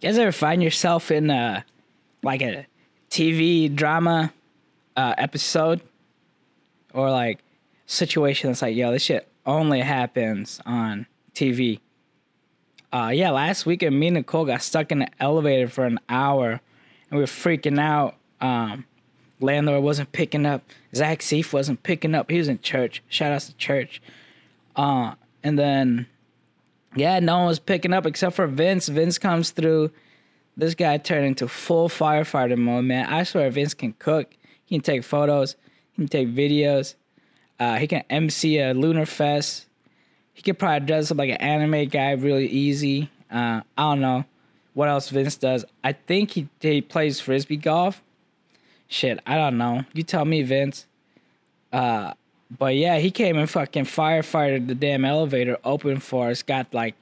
You guys ever find yourself in a like a TV drama uh, episode or like situation that's like, yo, this shit only happens on TV. Uh, yeah, last weekend, me and Nicole got stuck in the elevator for an hour, and we were freaking out. Um, landlord wasn't picking up. Zach Seif wasn't picking up. He was in church. Shout out to church. Uh, and then, yeah, no one was picking up except for Vince. Vince comes through. This guy turned into full firefighter mode, man. I swear Vince can cook. He can take photos. He can take videos. Uh, he can MC a Lunar Fest. He could probably dress up like an anime guy really easy. Uh, I don't know what else Vince does. I think he he plays frisbee golf. Shit, I don't know. You tell me, Vince. Uh, but yeah, he came and fucking firefighted the damn elevator open for us. Got like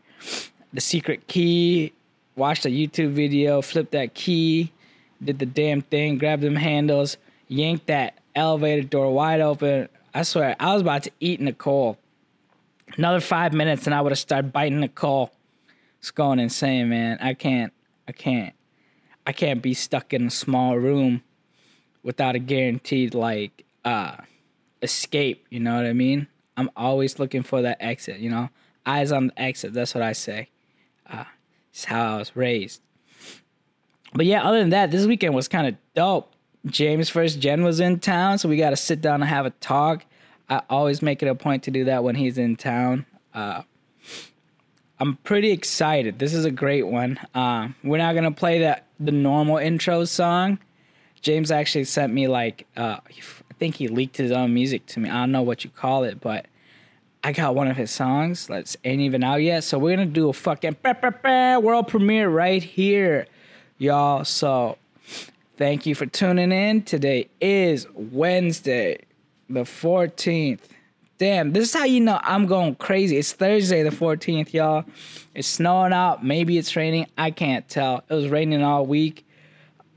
the secret key. Watched a YouTube video, flipped that key, did the damn thing, grabbed them handles, yanked that elevator door wide open. I swear, I was about to eat Nicole. Another five minutes and I would have started biting Nicole. It's going insane, man. I can't, I can't, I can't be stuck in a small room without a guaranteed like uh escape, you know what I mean? I'm always looking for that exit, you know? Eyes on the exit, that's what I say. Uh it's how I was raised. But yeah, other than that, this weekend was kind of dope. James First Gen was in town, so we got to sit down and have a talk. I always make it a point to do that when he's in town. Uh, I'm pretty excited. This is a great one. Uh, we're not gonna play that the normal intro song. James actually sent me like uh, think he leaked his own music to me. I don't know what you call it, but I got one of his songs that's ain't even out yet. So we're gonna do a fucking world premiere right here, y'all. So thank you for tuning in. Today is Wednesday, the 14th. Damn, this is how you know I'm going crazy. It's Thursday the 14th, y'all. It's snowing out. Maybe it's raining. I can't tell. It was raining all week.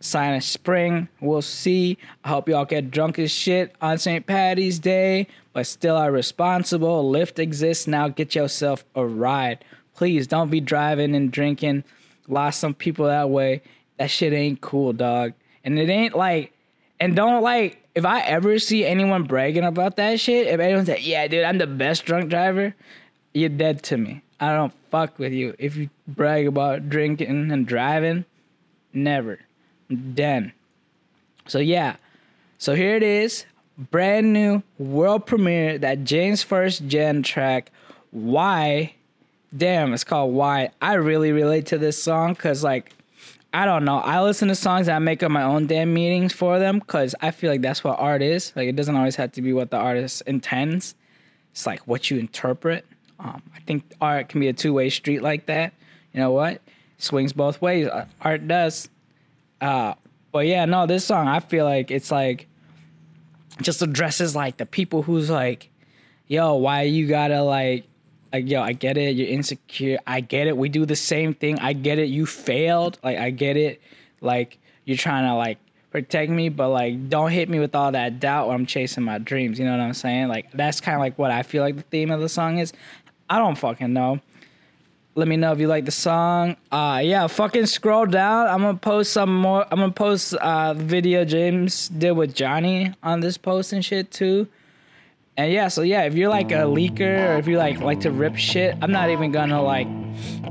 Sign of spring. We'll see. I hope y'all get drunk as shit on St. Patty's Day, but still are responsible. Lyft exists now. Get yourself a ride. Please don't be driving and drinking. Lost some people that way. That shit ain't cool, dog. And it ain't like, and don't like, if I ever see anyone bragging about that shit, if anyone's like, yeah, dude, I'm the best drunk driver, you're dead to me. I don't fuck with you. If you brag about drinking and driving, never. Done. So yeah. So here it is. Brand new world premiere that James First Gen track. Why? Damn, it's called Why. I really relate to this song because like I don't know. I listen to songs and I make up my own damn meanings for them because I feel like that's what art is. Like it doesn't always have to be what the artist intends. It's like what you interpret. Um, I think art can be a two way street like that. You know what? Swings both ways. Art does. Uh, but yeah, no, this song I feel like it's like just addresses like the people who's like, yo, why you gotta like like yo, I get it, you're insecure. I get it. We do the same thing. I get it. You failed. Like I get it. Like you're trying to like protect me, but like don't hit me with all that doubt when I'm chasing my dreams. You know what I'm saying? Like that's kind of like what I feel like the theme of the song is. I don't fucking know. Let me know if you like the song. Uh yeah, fucking scroll down. I'm gonna post some more. I'm gonna post uh video James did with Johnny on this post and shit too. And yeah, so yeah, if you're like a leaker or if you like like to rip shit, I'm not even gonna like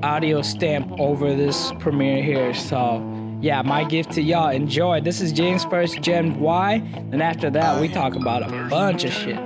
audio stamp over this premiere here. So yeah, my gift to y'all. Enjoy. This is James First Gen Y. And after that, we talk about a bunch of shit.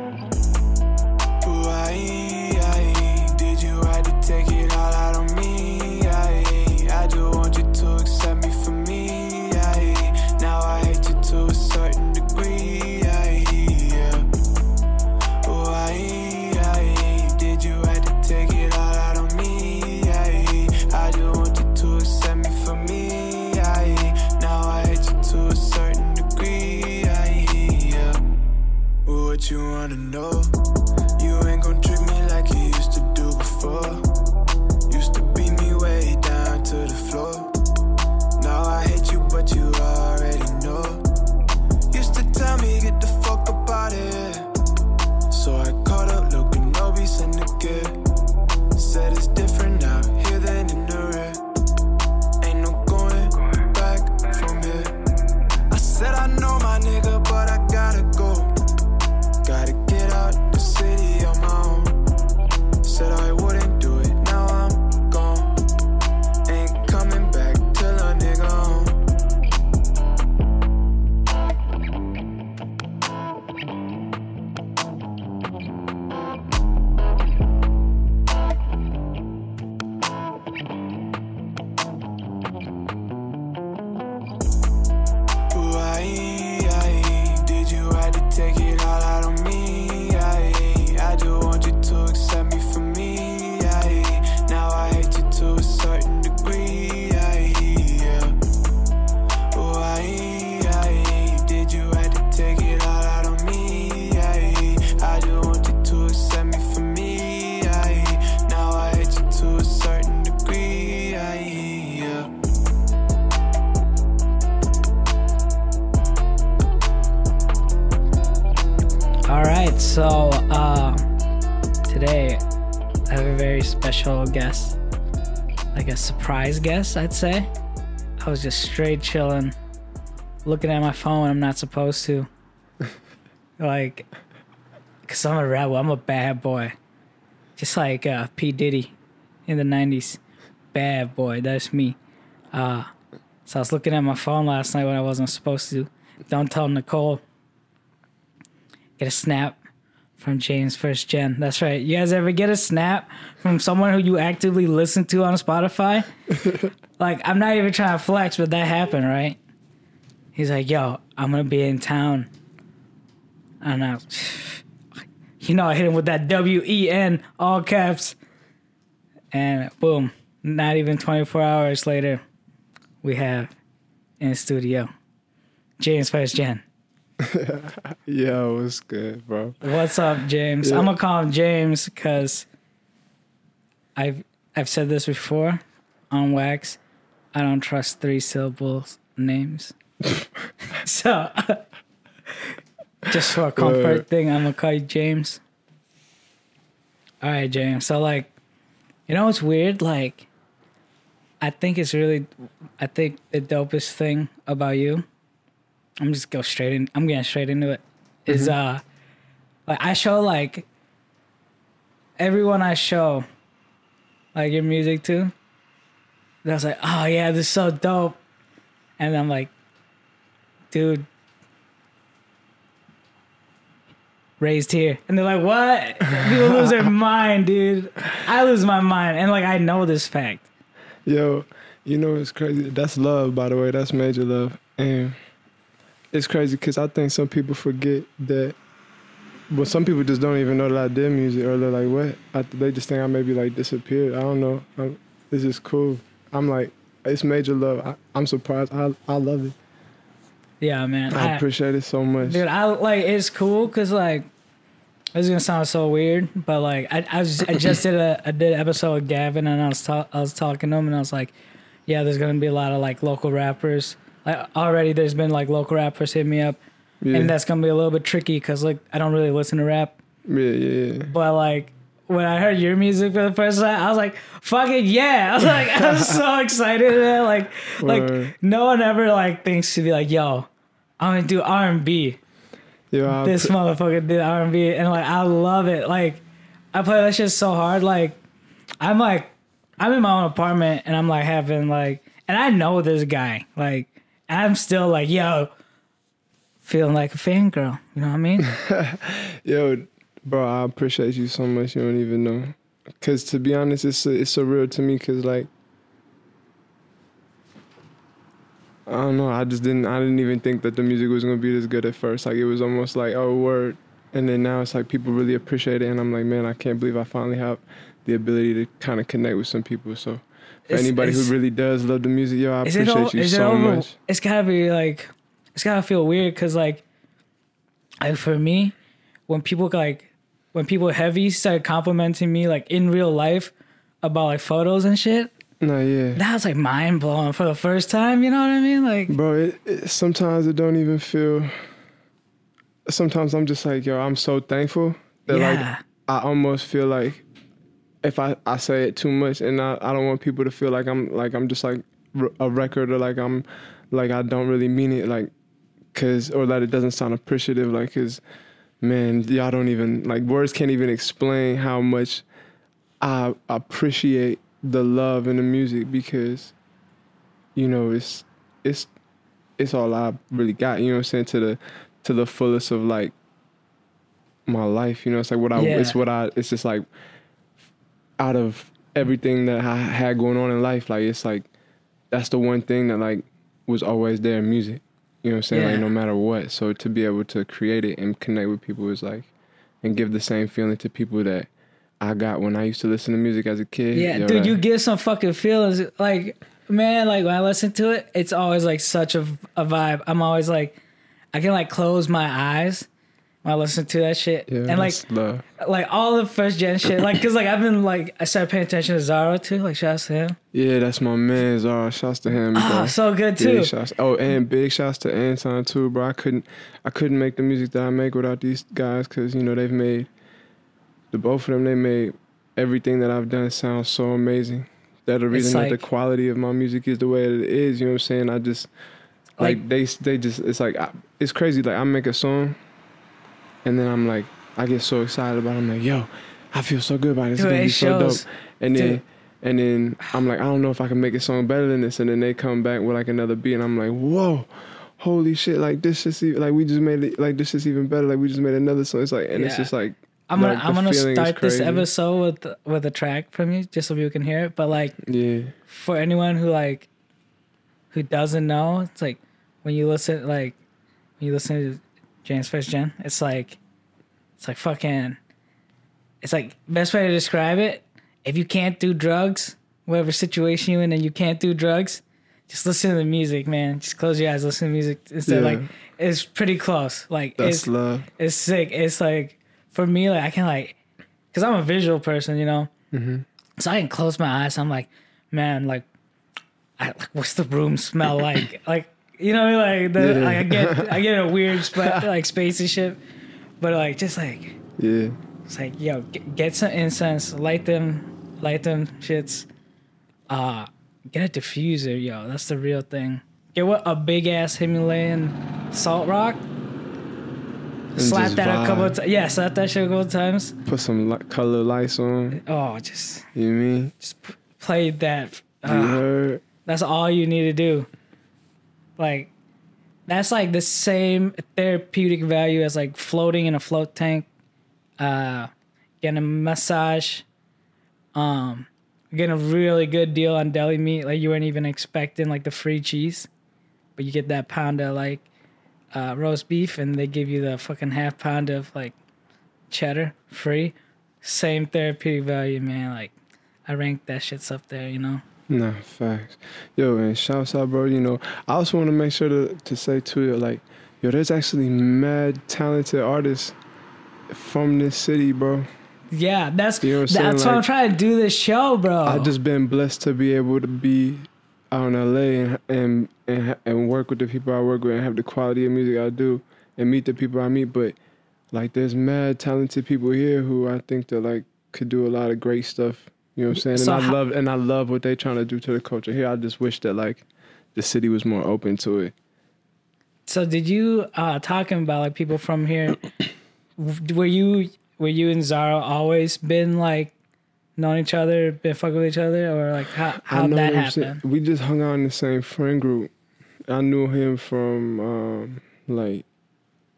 wanna know. Surprise guest, I'd say. I was just straight chilling, looking at my phone. I'm not supposed to, like, cause I'm a rebel. I'm a bad boy, just like uh, P Diddy in the '90s. Bad boy, that's me. Uh, so I was looking at my phone last night when I wasn't supposed to. Don't tell Nicole get a snap from James First Gen. That's right. You guys ever get a snap from someone who you actively listen to on Spotify? like, I'm not even trying to flex, but that happened, right? He's like, yo, I'm going to be in town. And I, you know, I hit him with that W E N, all caps. And boom, not even 24 hours later, we have in studio James First Gen. Yo, what's good, bro? What's up, James? Yeah. I'm gonna call him James because I've I've said this before on Wax. I don't trust three syllables names. so just for a comfort Word. thing, I'm gonna call you James. All right, James. So like, you know what's weird? Like, I think it's really, I think the dopest thing about you. I'm just go straight in. I'm getting straight into it. Is uh, like I show like everyone I show, like your music to. I was like, oh yeah, this is so dope, and I'm like, dude, raised here, and they're like, what? People lose their mind, dude. I lose my mind, and like I know this fact. Yo, you know it's crazy. That's love, by the way. That's major love, and it's crazy because I think some people forget that. But some people just don't even know that I did music, or they're like, "What?" I, they just think I maybe like disappeared. I don't know. I'm, this is cool. I'm like, it's major love. I, I'm surprised. I I love it. Yeah, man. I appreciate it so much. Dude, I like it's cool because like this is gonna sound so weird, but like I I, was, I just did a I did an episode with Gavin and I was ta- I was talking to him and I was like, yeah, there's gonna be a lot of like local rappers. Like already, there's been like local rappers hit me up, yeah. and that's gonna be a little bit tricky because like I don't really listen to rap, yeah, yeah, yeah. but like. When I heard your music for the first time, I was like, "Fucking yeah!" I was like, I was so excited, man. Like, like no one ever like thinks to be like, "Yo, I'm gonna do R and B." Yeah, this appre- motherfucker did R and B, and like I love it. Like I play that shit so hard. Like I'm like I'm in my own apartment, and I'm like having like, and I know this guy. Like I'm still like, yo, feeling like a fangirl. You know what I mean? Yo, bro, I appreciate you so much. You don't even know. Cause to be honest, it's it's surreal to me. Cause like, I don't know. I just didn't. I didn't even think that the music was gonna be this good at first. Like it was almost like oh word, and then now it's like people really appreciate it, and I'm like, man, I can't believe I finally have the ability to kind of connect with some people. So. For It's- anybody it's- who really does love the music, yo, I appreciate all, you so over? much. It's gotta be like, it's gotta feel weird because like, like for me, when people like, when people heavy started complimenting me like in real life about like photos and shit, No, yeah. that was like mind blowing for the first time. You know what I mean? Like, Bro, it, it, sometimes it don't even feel. Sometimes I'm just like, yo, I'm so thankful that yeah, like I almost feel like if I, I say it too much and I, I don't want people to feel like I'm like I'm just like a record or like I'm like I don't really mean it like cause or that it doesn't sound appreciative like cause man y'all don't even like words can't even explain how much I appreciate the love and the music because you know it's it's it's all I really got you know what I'm saying to the to the fullest of like my life you know it's like what I Yeah. it's what I it's just like out of everything that I had going on in life like it's like that's the one thing that like was always there in music you know what I'm saying Yeah. like no matter what so to be able to create it and connect with people is like and give the same feeling to people that I got when I used to listen to music as a kid yeah, yo, dude, you get some fucking feelings. Like, man, like when I listen to it, it's always like such a, a vibe. I'm always like, I can like close my eyes I listen to that shit. Yeah, and like like all the first gen shit. Like cause like I've been like I started paying attention to Zara too. Like shouts to him. Yeah, that's my man. Zara. Shouts to him. Oh, bro. so good Yeah, too. shouts. Oh, and big shouts to Anton too, bro. I couldn't, I couldn't make the music that I make without these guys, cause you know they've made, the both of them they made everything that I've done sound so amazing. That the reason that the quality of my music is the way it is. You know what I'm saying? I just, like, Like- they, they just, it's like, I, it's crazy. Like I make a song, and then I'm like, I get so excited about. it. I'm like, yo, I feel so good about it. It's Dude, gonna it be so dope. shows. And then Dude. and then I'm like, I don't know if I can make a song better than this. And then they come back with like another beat, and I'm like, whoa, holy shit! Like this is even, like we just made it. Like this is even better. Like we just made another song. It's like, and it's just like, I'm gonna like, I'm gonna start this episode with with a track from you just so people can hear it. But like yeah, for anyone who like who doesn't know, it's like when you listen like when you listen to James First Gen, it's like it's like fucking it's like best way to describe it. If you can't do drugs, whatever situation you're in and you can't do drugs, just listen to the music, man. Just close your eyes, listen to music instead. Yeah. Like it's pretty close. Like that's it's love. it's sick. It's like for me, like I can like, cause I'm a visual person, you know. Mm-hmm. So I can close my eyes. I'm like, man, like, I, like what's the room smell like? like, you know, what I mean? like the Yeah. like I get I get a weird sp- like space and shit. But like just like Yeah, it's like yo, get, get some incense, light them, light them shits. Uh get a diffuser, yo. That's the real thing. Get what a big ass Himalayan salt rock. Slap just that a couple of times. Yeah, slap that shit a couple of times. put some li- color lights on. Oh, just You mean? just p- play that. You Uh, heard? that's all you need to do. Like, that's like the same therapeutic value as like floating in a float tank, uh, getting a massage, um, getting a really good deal on deli meat. Like you weren't even expecting like the free cheese, but you get that pound of like uh, roast beef, and they give you the fucking half pound of like cheddar free. Same therapeutic value, man. Like, I rank that shit's up there, you know. Nah, facts. Yo, and shouts out, bro. You know, I also want to make sure to, to say too, like, yo, there's actually mad talented artists from this city, bro. Yeah, that's You know what I'm that's why I'm trying to do this show, bro. I just been blessed to be able to be out in LA and and and, and work with the people I work with and have the quality of music I do and meet the people I meet. But like, there's mad talented people here who I think that like could do a lot of great stuff. You know what I'm saying? So and I how- love and I love what they're trying to do to the culture here. I just wish that like the city was more open to it. so did you uh talking about like people from here? were you were you and Zara always been like knowing each other, been fucking with each other, or like how how that what I'm saying. happened? We just hung out in the same friend group. I knew him from um, like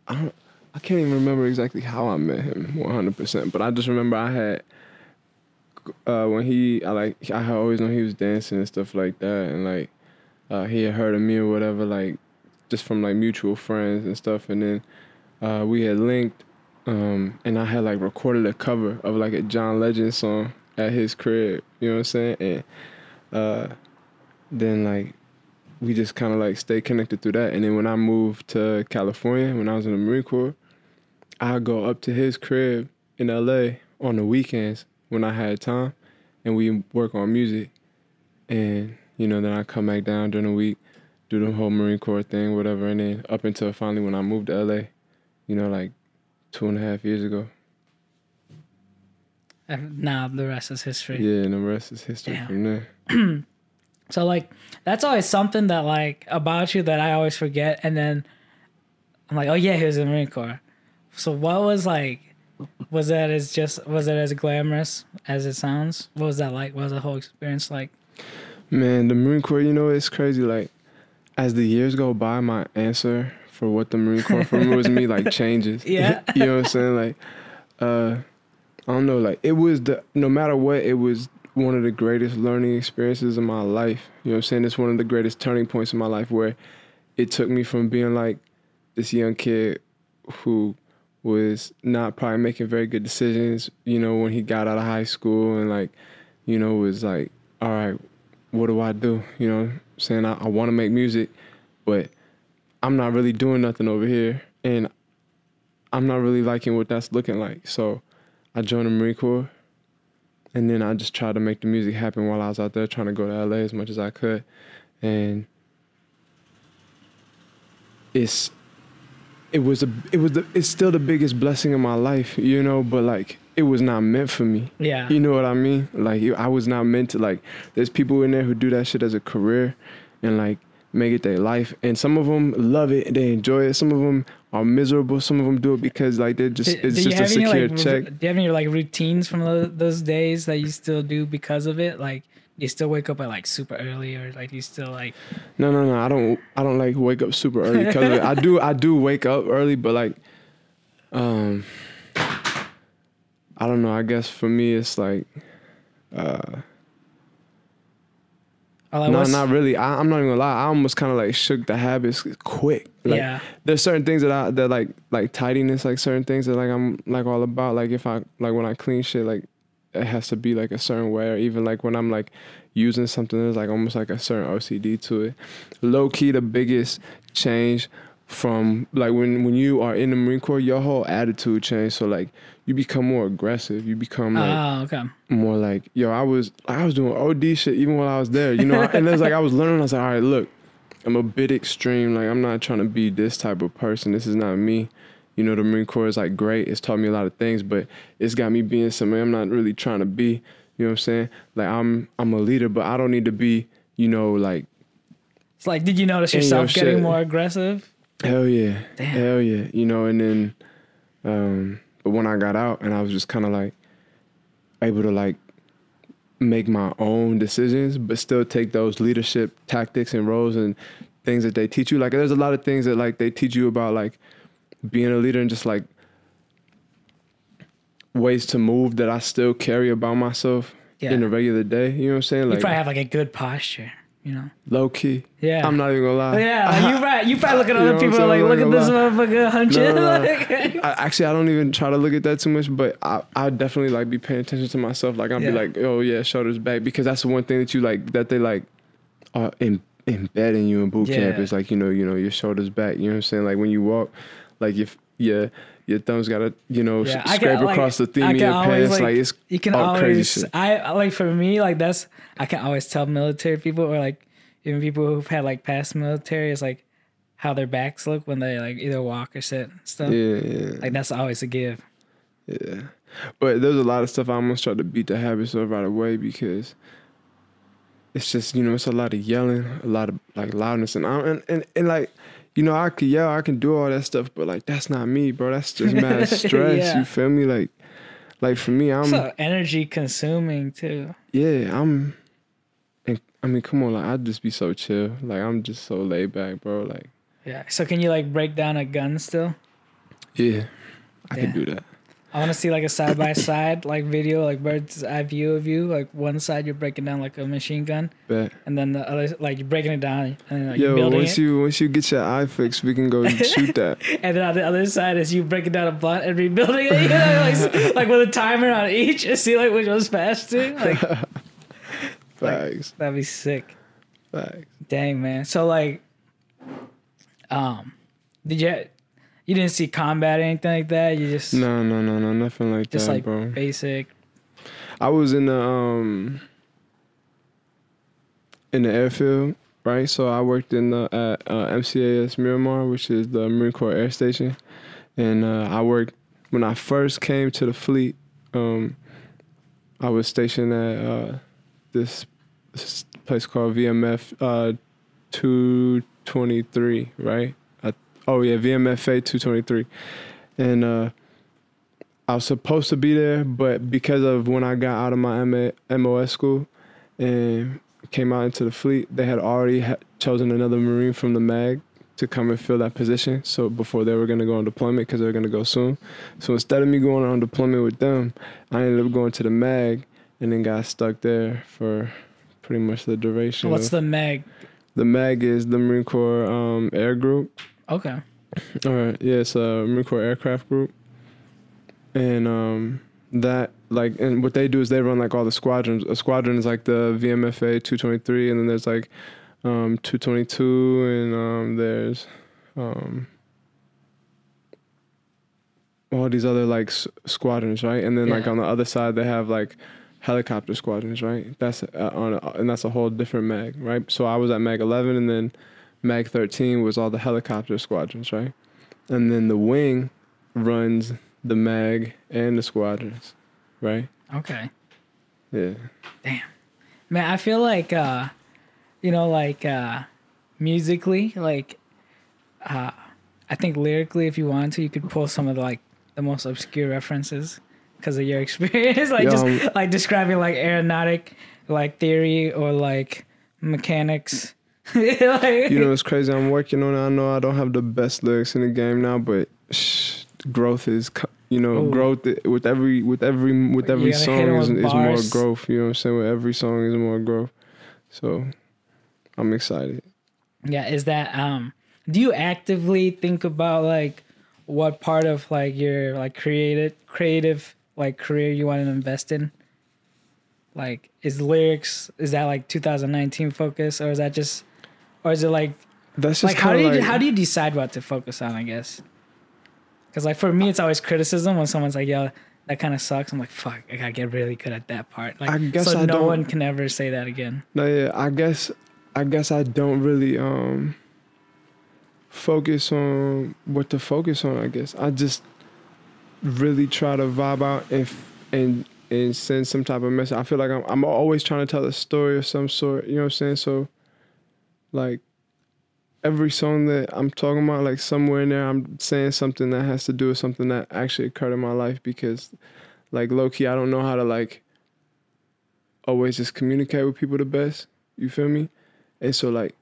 I don't I can't even remember exactly how I met him 100%, but I just remember I had uh, when he I like I always know he was dancing and stuff like that and like uh, he had heard of me or whatever like just from like mutual friends and stuff and then uh, we had linked um, and I had like recorded a cover of like a John Legend song at his crib, you know what I'm saying? And uh, then like we just kind of like stayed connected through that. And then when I moved to California, when I was in the Marine Corps, I'd go up to his crib in LA on the weekends when I had time, and we work on music. And you know, then I come back down during the week, do the whole Marine Corps thing, whatever. And then up until finally when I moved to LA, you know, like two and a half years ago. And now the rest is history. Yeah, and the rest is history Damn. from there. So like that's always something that like about you that I always forget, and then I'm like, oh yeah, he was in the Marine Corps. So what was like? Was that as just was it as glamorous as it sounds? What was that like? What was the whole experience like? Man, the Marine Corps, you know, it's crazy. Like, as the years go by, my answer for what the Marine Corps for me was me like changes. Yeah. you know what I'm saying? Like, uh, I don't know. Like, it was the no matter what, it was one of the greatest learning experiences of my life. You know what I'm saying? It's one of the greatest turning points in my life where it took me from being like this young kid who was not probably making very good decisions, you know, when he got out of high school and like, you know, was like, all right, what do I do? You know, saying I, I want to make music, but I'm not really doing nothing over here. And I'm not really liking what that's looking like. So I joined the Marine Corps, and then I just tried to make the music happen while I was out there trying to go to LA as much as I could, and it's it was a it was the, it's still the biggest blessing in my life, you know. But like it was not meant for me. Yeah. You know what I mean? Like I was not meant to like. There's people in there who do that shit as a career, and like make it their life. And some of them love it, they enjoy it. Some of them are miserable. Some of them do it because like they're just Do- it's do just a have any, secure like, check. Do you have any like routines from those, those days that you still do because of it? Like, you still wake up at like super early, or like you still like? No, no, no. I don't. I don't like wake up super early because. I do. I do wake up early, but like, um, I don't know. I guess for me, it's like, uh, like no, not really. I, I'm not even gonna lie. I almost kind of like shook the habits quick. Like, yeah. There's certain things that I that like like tidiness, like certain things that like I'm like all about. Like if I like when I clean shit, like it has to be like a certain way. Or even like when I'm like using something, there's like almost like a certain OCD to it. Low key, the biggest change from like when when you are in the Marine Corps, your whole attitude changed. So like you become more aggressive. You become like Oh, okay. more like yo i was i was doing od shit even while i was there you know and it's like i was learning i was like all right look i'm a bit extreme like i'm not trying to be this type of person this is not me you know the marine corps is like great it's taught me a lot of things but it's got me being somebody i'm not really trying to be you know what i'm saying like i'm i'm a leader but i don't need to be you know like It's like, did you notice In your yourself getting shit. more aggressive? Hell yeah. Damn. Hell yeah. You know, and then um but when I got out and I was just kinda like able to like make my own decisions, but still take those leadership tactics and roles and things that they teach you. Like there's a lot of things that like they teach you about like being a leader and just like ways to move that I still carry about myself Yeah. in the regular day. You know what I'm saying? you Like probably have like a good posture, you know? low key. Yeah. I'm not even gonna lie. Yeah, like, you probably you probably look at You know other people like, look at this gonna motherfucker hunching. No, no, no. I, actually, I don't even try to look at that too much, but I, I definitely like be paying attention to myself. Like I'll Yeah. be like, oh yeah, shoulders back, because that's the one thing that you like that they like are in, embedding you in boot camp. Yeah. Is like you know, you know, your shoulders back. You know what I'm saying? Like when you walk, like if your your thumbs gotta you know Yeah, s- scrape can, like, across the theme of your always, pants. Like, it's you can all crazy always shit. I like for me like that's I can always tell military people or like even people who've had like past military is like how their backs look when they like either walk or sit and stuff. yeah, yeah. Like that's always a give. Yeah. But there's a lot of stuff I almost try to beat the habits of right away because it's just, you know, it's a lot of yelling, a lot of like loudness and and, and, and like, you know, I can yell, I can do all that stuff, but like that's not me, bro. That's just mad stress. Yeah. You feel me? Like like for me, I'm so energy consuming too. yeah, I'm and I mean, come on, like I'd just be so chill. Like I'm just so laid back, bro. Like, Yeah. So can you like break down a gun still? yeah, I can do that. I want to see like a side by side like video, like bird's eye view of you. Like one side you're breaking down like a machine gun, Bet. and then the other like you're breaking it down and like, Yo, once it. you once you get your eye fixed, we can go shoot that. And then on the other side is you breaking down a blunt and rebuilding it, you know, like, like with a timer on each and see like which one's faster. Like Facts. that'd be sick. Facts. Dang man. So like, um, did you you didn't see combat or anything like that? You just No, no, no, no, nothing like that. just that, like bro. basic. I was in the um in the airfield, right? So I worked in the at uh, MCAS Miramar, which is the Marine Corps Air Station, and uh, I worked when I first came to the fleet. Um, I was stationed at uh, this, this place called VMF uh, two twenty three, right? Oh yeah, VMFA two twenty three, and. Uh, I was supposed to be there, but because of when I got out of my MA, MOS school and came out into the fleet, they had already ha- chosen another Marine from the MAG to come and fill that position. So before they were going to go on deployment, because they were going to go soon. So instead of me going on deployment with them, I ended up going to the MAG and then got stuck there for pretty much the duration. What's of- the MAG? the MAG is the Marine Corps um, Air Group. Okay. All right. Yeah, it's a Marine Corps aircraft group. And um that like and what they do is they run like all the squadrons. A squadron is like the VMFA 223 and then there's like um 222 and um there's um all these other like s- squadrons, right? And then like on the other side they have like helicopter squadrons, right? That's uh, on a, and that's a whole different mag, right? So I was at mag 11 and then mag 13 was all the helicopter squadrons, right? And then the wing runs the mag and the squadrons, right? Okay. Yeah. Damn. Man, I feel like uh you know like uh musically like uh I think lyrically if you wanted to you could pull some of the like the most obscure references because of your experience like just um, like describing like aeronautic like theory or like mechanics like, You know, it's crazy. I'm working on it. I know I don't have the best lyrics in the game now, but shh, growth is, you know, Ooh. growth with every with every with every song is, is more growth. You know what I'm saying? With every song is more growth. So, I'm excited. Yeah, is that um do you actively think about like what part of like your like creative creative like career you want to invest in? Like is lyrics is that like 2019 focus or is that just or is it like That's just like how do you like, how do you decide what to focus on, I guess? Cuz like for me it's always criticism when someone's like, "Yo, that kind of sucks." I'm like, "Fuck, I got to get really good at that part." Like I guess so I no one can ever say that again. No, yeah, I guess I guess I don't really um focus on what to focus on, I guess. I just really try to vibe out and and and send some type of message. I feel like I'm I'm always trying to tell a story of some sort, you know what I'm saying? So like every song that I'm talking about, like somewhere in there I'm saying something that has to do with something that actually occurred in my life because like low key I don't know how to like always just communicate with people the best. You feel me? And so like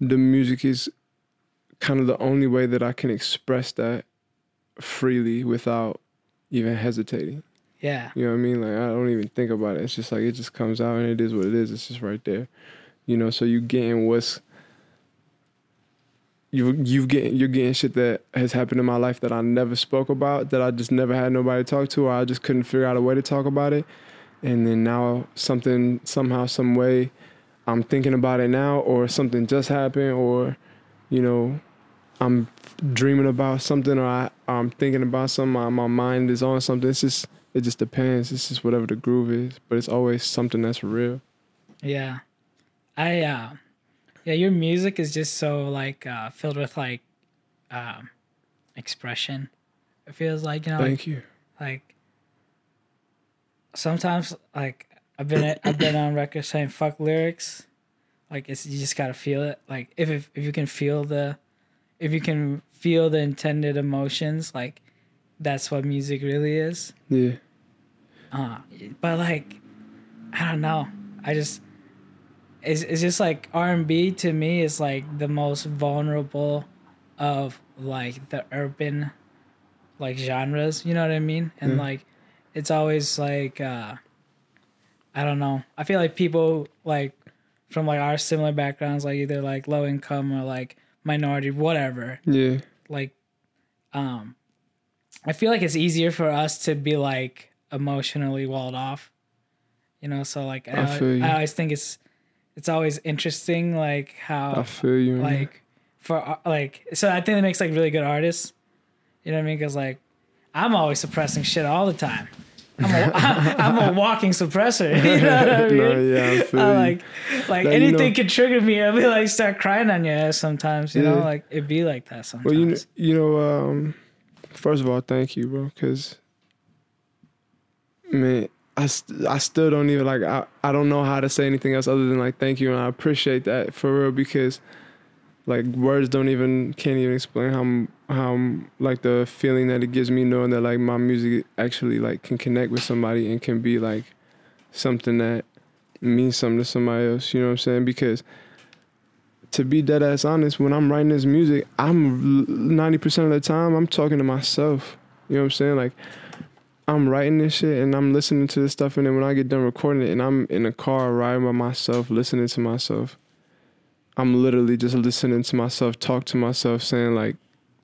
the music is kind of the only way that I can express that freely without even hesitating. Yeah. You know what I mean? Like I don't even think about it. It's just like it just comes out and it is what it is. It's just right there. You know, so you getting what's you you getting you're getting shit that has happened in my life that I never spoke about, that I just never had nobody to talk to, or I just couldn't figure out a way to talk about it. And then now something somehow, some way I'm thinking about it now, or something just happened, or you know, I'm dreaming about something, or I, I'm thinking about something. My, my mind is on something. It's just it just depends. It's just whatever the groove is, but it's always something that's real. Yeah. I uh yeah, your music is just so like uh filled with like um expression. It feels like, you know, like, you. like sometimes like I've been I've been on record saying fuck lyrics. Like it's you just gotta feel it. Like if if, if you can feel the if you can feel the intended emotions, like that's what music really is. Yeah. Uh, but like, I don't know. I just it's it's just like R and B to me is like the most vulnerable of like the urban like genres. You know what I mean? And Yeah. like, it's always like uh, I don't know. I feel like people like from like our similar backgrounds, like either like low income or like minority, whatever Yeah. like um I feel like it's easier for us to be like emotionally walled off. You know, so like I, I. I always think it's it's always interesting like how I feel you. man. like for uh, like so I think it makes like really good artists. You know what I mean? Cuz like I'm always suppressing shit all the time. I'm a, I'm a walking suppressor. You know what I mean? no, yeah, I feel I you. like like That, you anything know- could trigger me. I'll be like start crying on your ass sometimes. You know, like it'd be like that sometimes. Well, you know, you know, um, first of all, thank you, bro, because man, I, I still don't even like I, I don't know how to say anything else other than like thank you, and I appreciate that for real because like words don't even can't even explain how how like the feeling that it gives me knowing that like my music actually like can connect with somebody and can be like something that means something to somebody else. You know what I'm saying? Because to be dead ass honest, when I'm writing this music, I'm ninety percent of the time I'm talking to myself. You know what I'm saying? Like I'm writing this shit and I'm listening to this stuff, and then when I get done recording it, and I'm in a car riding by myself, listening to myself, I'm literally just listening to myself talk to myself, saying like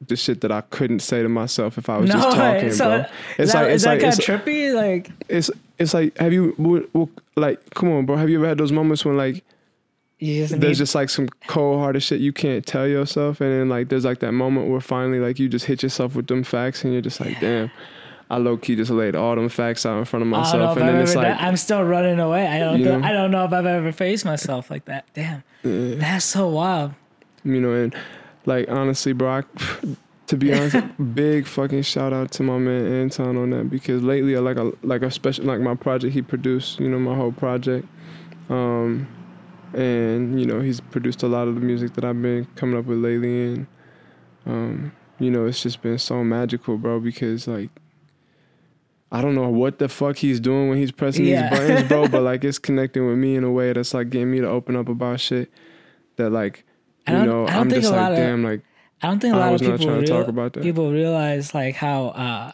the shit that I couldn't say to myself if I was just talking, so bro. It's that, like it's like kind it's, of trippy? Like, it's it's like have you like come on bro have you ever had those moments when like there's need- just like some cold hearted shit you can't tell yourself, and then like there's like that moment where finally like you just hit yourself with them facts, and you're just like, damn, I low key just laid all them facts out in front of I don't know myself, and then it's like, done- I'm still running away. I don't. Know? I don't know if I've ever faced myself like that. Damn, that's so wild. you know, and like honestly, bro, I, to be honest, big fucking shout out to my man Anton on that because lately, I like a like a special like my project he produced, you know, my whole project, um, and you know he's produced a lot of the music that I've been coming up with lately, and um, you know it's just been so magical, bro, because like. I don't know what the fuck he's doing when he's pressing Yeah. these buttons, bro, but like it's connecting with me in a way that's like getting me to open up about shit that like I you know, I don't I'm think just a lot like, of- damn, like I don't think a lot of people real- talk about that. people realize like how uh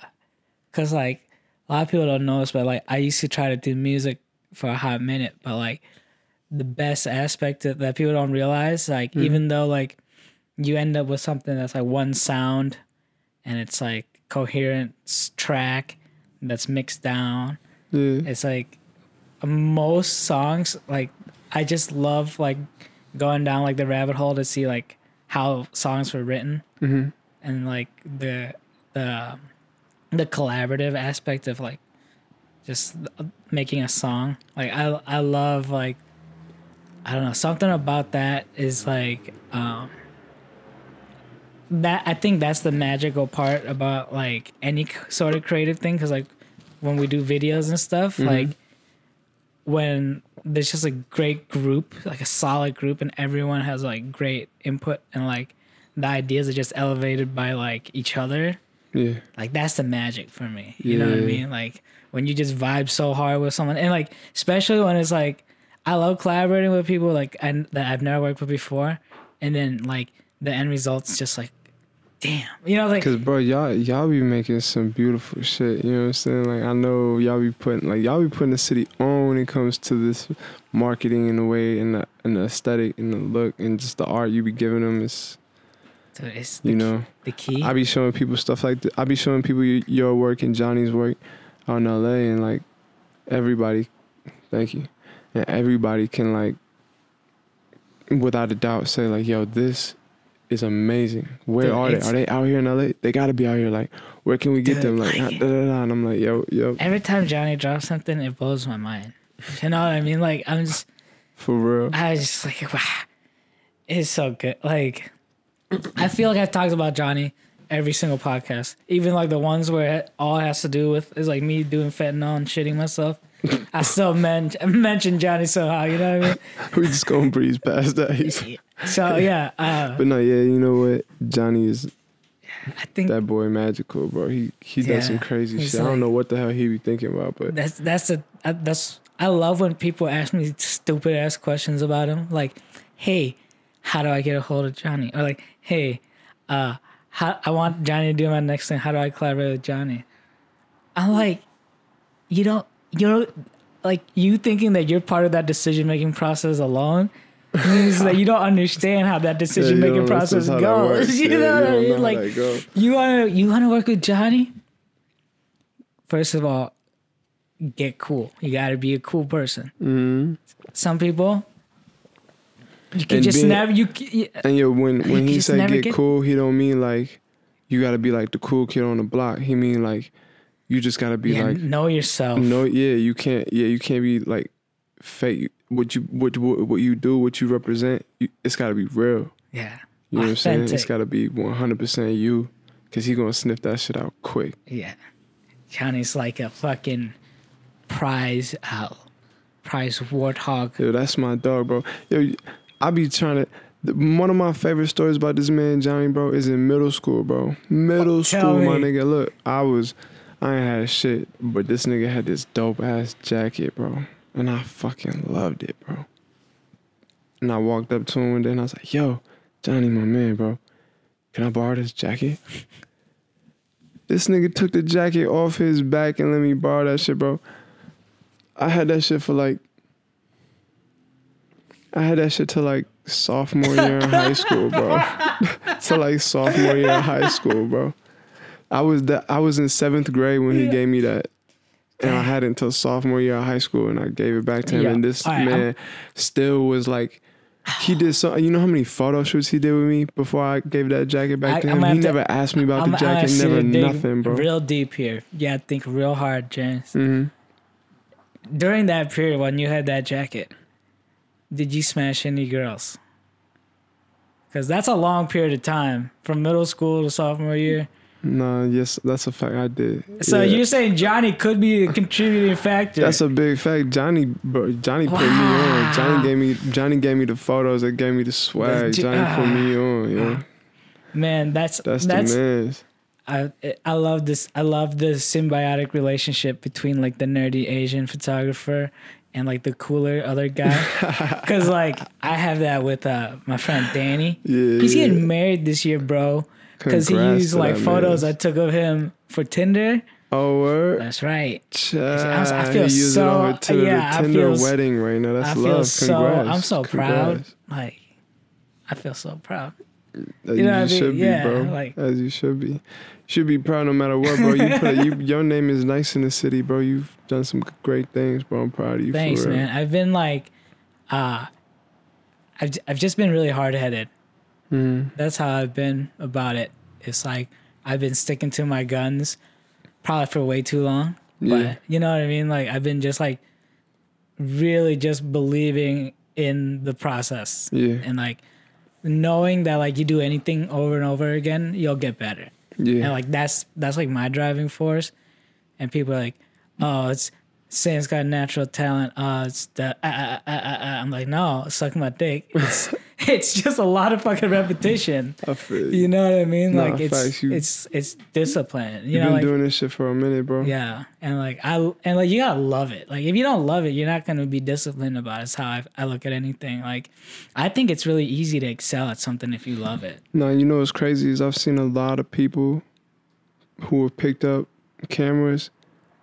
cuz like a lot of people don't know this but like I used to try to do music for a hot minute but like the best aspect that, that people don't realize like Hmm. even though like you end up with something that's like one sound and it's like coherent track that's mixed down. It's like most songs like i just love like going down like the rabbit hole to see like how songs were written. Hmm and like the the the collaborative aspect of like just making a song. Like i i love like i don't know something about that is like um that i think that's the magical part about like any sort of creative thing because like when we do videos and stuff mm-hmm. like when there's just a great group like a solid group and everyone has like great input and like the ideas are just elevated by like each other yeah, like that's the magic for me you know what i mean? Like when you just vibe so hard with someone and like especially when it's like i love collaborating with people like and that i've never worked with before and then like the end result's just like damn you know like Cause bro, y'all y'all be making some beautiful shit. You know what I'm saying? Like I know y'all be putting like y'all be putting the city on when it comes to this marketing in the way and the and the aesthetic and the look and just the art you be giving them is so it's the, you know. the key I be showing people stuff like th- I be showing people your work and Johnny's work out in LA and like everybody thank you. And everybody can like without a doubt say like, yo, this is amazing. Where Dude, are they? Are they out here in LA? They gotta be out here like where can we get Dude, them? Like, like- ah, da, da, da. and I'm like, yo, yo, every time johnny drops something it blows my mind you know what i mean like i'm just for real. I was just like, wow, it's so good. Like, I feel like I've talked about Johnny every single podcast, even like the ones where it all has to do with is like me doing fentanyl and shitting myself. I still men- mention Johnny somehow, you know what I mean? we just gonna breeze past that. So yeah, uh, but no, yeah, you know what? Johnny is I think that boy magical, bro. He he Yeah, does some crazy shit. I don't know what the hell he be thinking about, but that's that's a that's I love when people ask me stupid ass questions about him, like, "Hey, how do I get a hold of Johnny?" Or like, "Hey, uh, how I want Johnny to do my next thing. How do I collaborate with Johnny?" I'm like, you don't, you're like you thinking that you're part of that decision making process alone. means that you don't understand how that decision making don't process goes. You know what I mean? Like, you wanna you wanna work with Johnny? First of all, get cool. You gotta be a cool person. Mhm. Some people you can And just being- never you, you And yo, when when he said get, get- cool, he don't mean like you gotta be like the cool kid on the block. He mean like you just gotta be yeah, like know yourself. no, yeah, you can't, yeah, you can't be like fake. What you what what, what you do, what you represent, you, it's gotta be real. Yeah. You know what I'm saying? It's gotta be 100 percent you, cause he gonna sniff that shit out quick. Yeah. Johnny's like a fucking prize owl. Prize warthog. Yo, that's my dog, bro. Yo, I be trying to. One of my favorite stories about this man Johnny, bro, is in middle school, bro. Middle Tell school, my nigga. Look, I was, I ain't had shit, but this nigga had this dope ass jacket, bro, and I fucking loved it, bro. And I walked up to him one day and I was like, "Yo, Johnny, my man, bro, can I borrow this jacket?" this nigga took the jacket off his back and let me borrow that shit, bro. I had that shit for like I had that shit till like sophomore year in high school, bro. till like sophomore year in high school, bro. I was that I was in seventh grade when he Yeah. gave me that. And I had it until sophomore year of high school and I gave it back to him. Yeah. And this right, I'm- man still was like he did so. You know how many photo shoots he did with me before I gave that jacket back I- to him. He to- never asked me about I'm, the jacket. Never nothing, bro. Real deep here. Yeah, think real hard, James. hmm During that period when you had that jacket, did you smash any girls? Because that's a long period of time from middle school to sophomore year. Nah, yes, that's a fact. I did. So Yeah. you're saying Johnny could be a contributing factor? That's a big fact. Johnny, bro, Johnny put me on. Johnny gave me, Johnny gave me the photos. That gave me the swag. Johnny put me on. Know, man. That's that's, that's, the man's. I I love this. I love the symbiotic relationship between like the nerdy Asian photographer and like the cooler other guy. Cause like I have that with uh my friend Danny. Yeah, He's yeah. getting married this year, bro. Cause he used like photos man. I took of him for Tinder. Oh, word. That's right. Child, I feel so- yeah, I feel- wedding right now. That's I feel love. so. Congrats. I'm so proud. Like I feel so proud. As You you, know what I mean? should Yeah, be, bro. like- As you should be. You should be proud no matter what, bro. You put you, your name is nice in the city, bro. You've done some great things, bro. I'm proud of you. Thanks, man. I've been like, uh, I've I've just been really hard headed. Mhm. That's how I've been about it. It's like I've been sticking to my guns, probably for way too long. Yeah. But you know what I mean? Like I've been just like really just believing in the process Yeah. and like knowing that like you do anything over and over again, you'll get better. Yeah. And like that's that's like my driving force. And people are like, oh, it's saying it's got natural talent. Oh, it's the uh, uh, uh, uh, uh. I'm like, no, suck my dick. It's it's just a lot of fucking repetition. Feel You know what I mean? Nah, like it's you- it's it's discipline. You You've know, been like doing this shit for a minute, bro. yeah, and like I and like you gotta love it. Like if you don't love it, you're not gonna be disciplined about it. That's how I, I look at anything. Like I think it's really easy to excel at something if you love it. No, you know what's crazy is I've seen a lot of people who have picked up cameras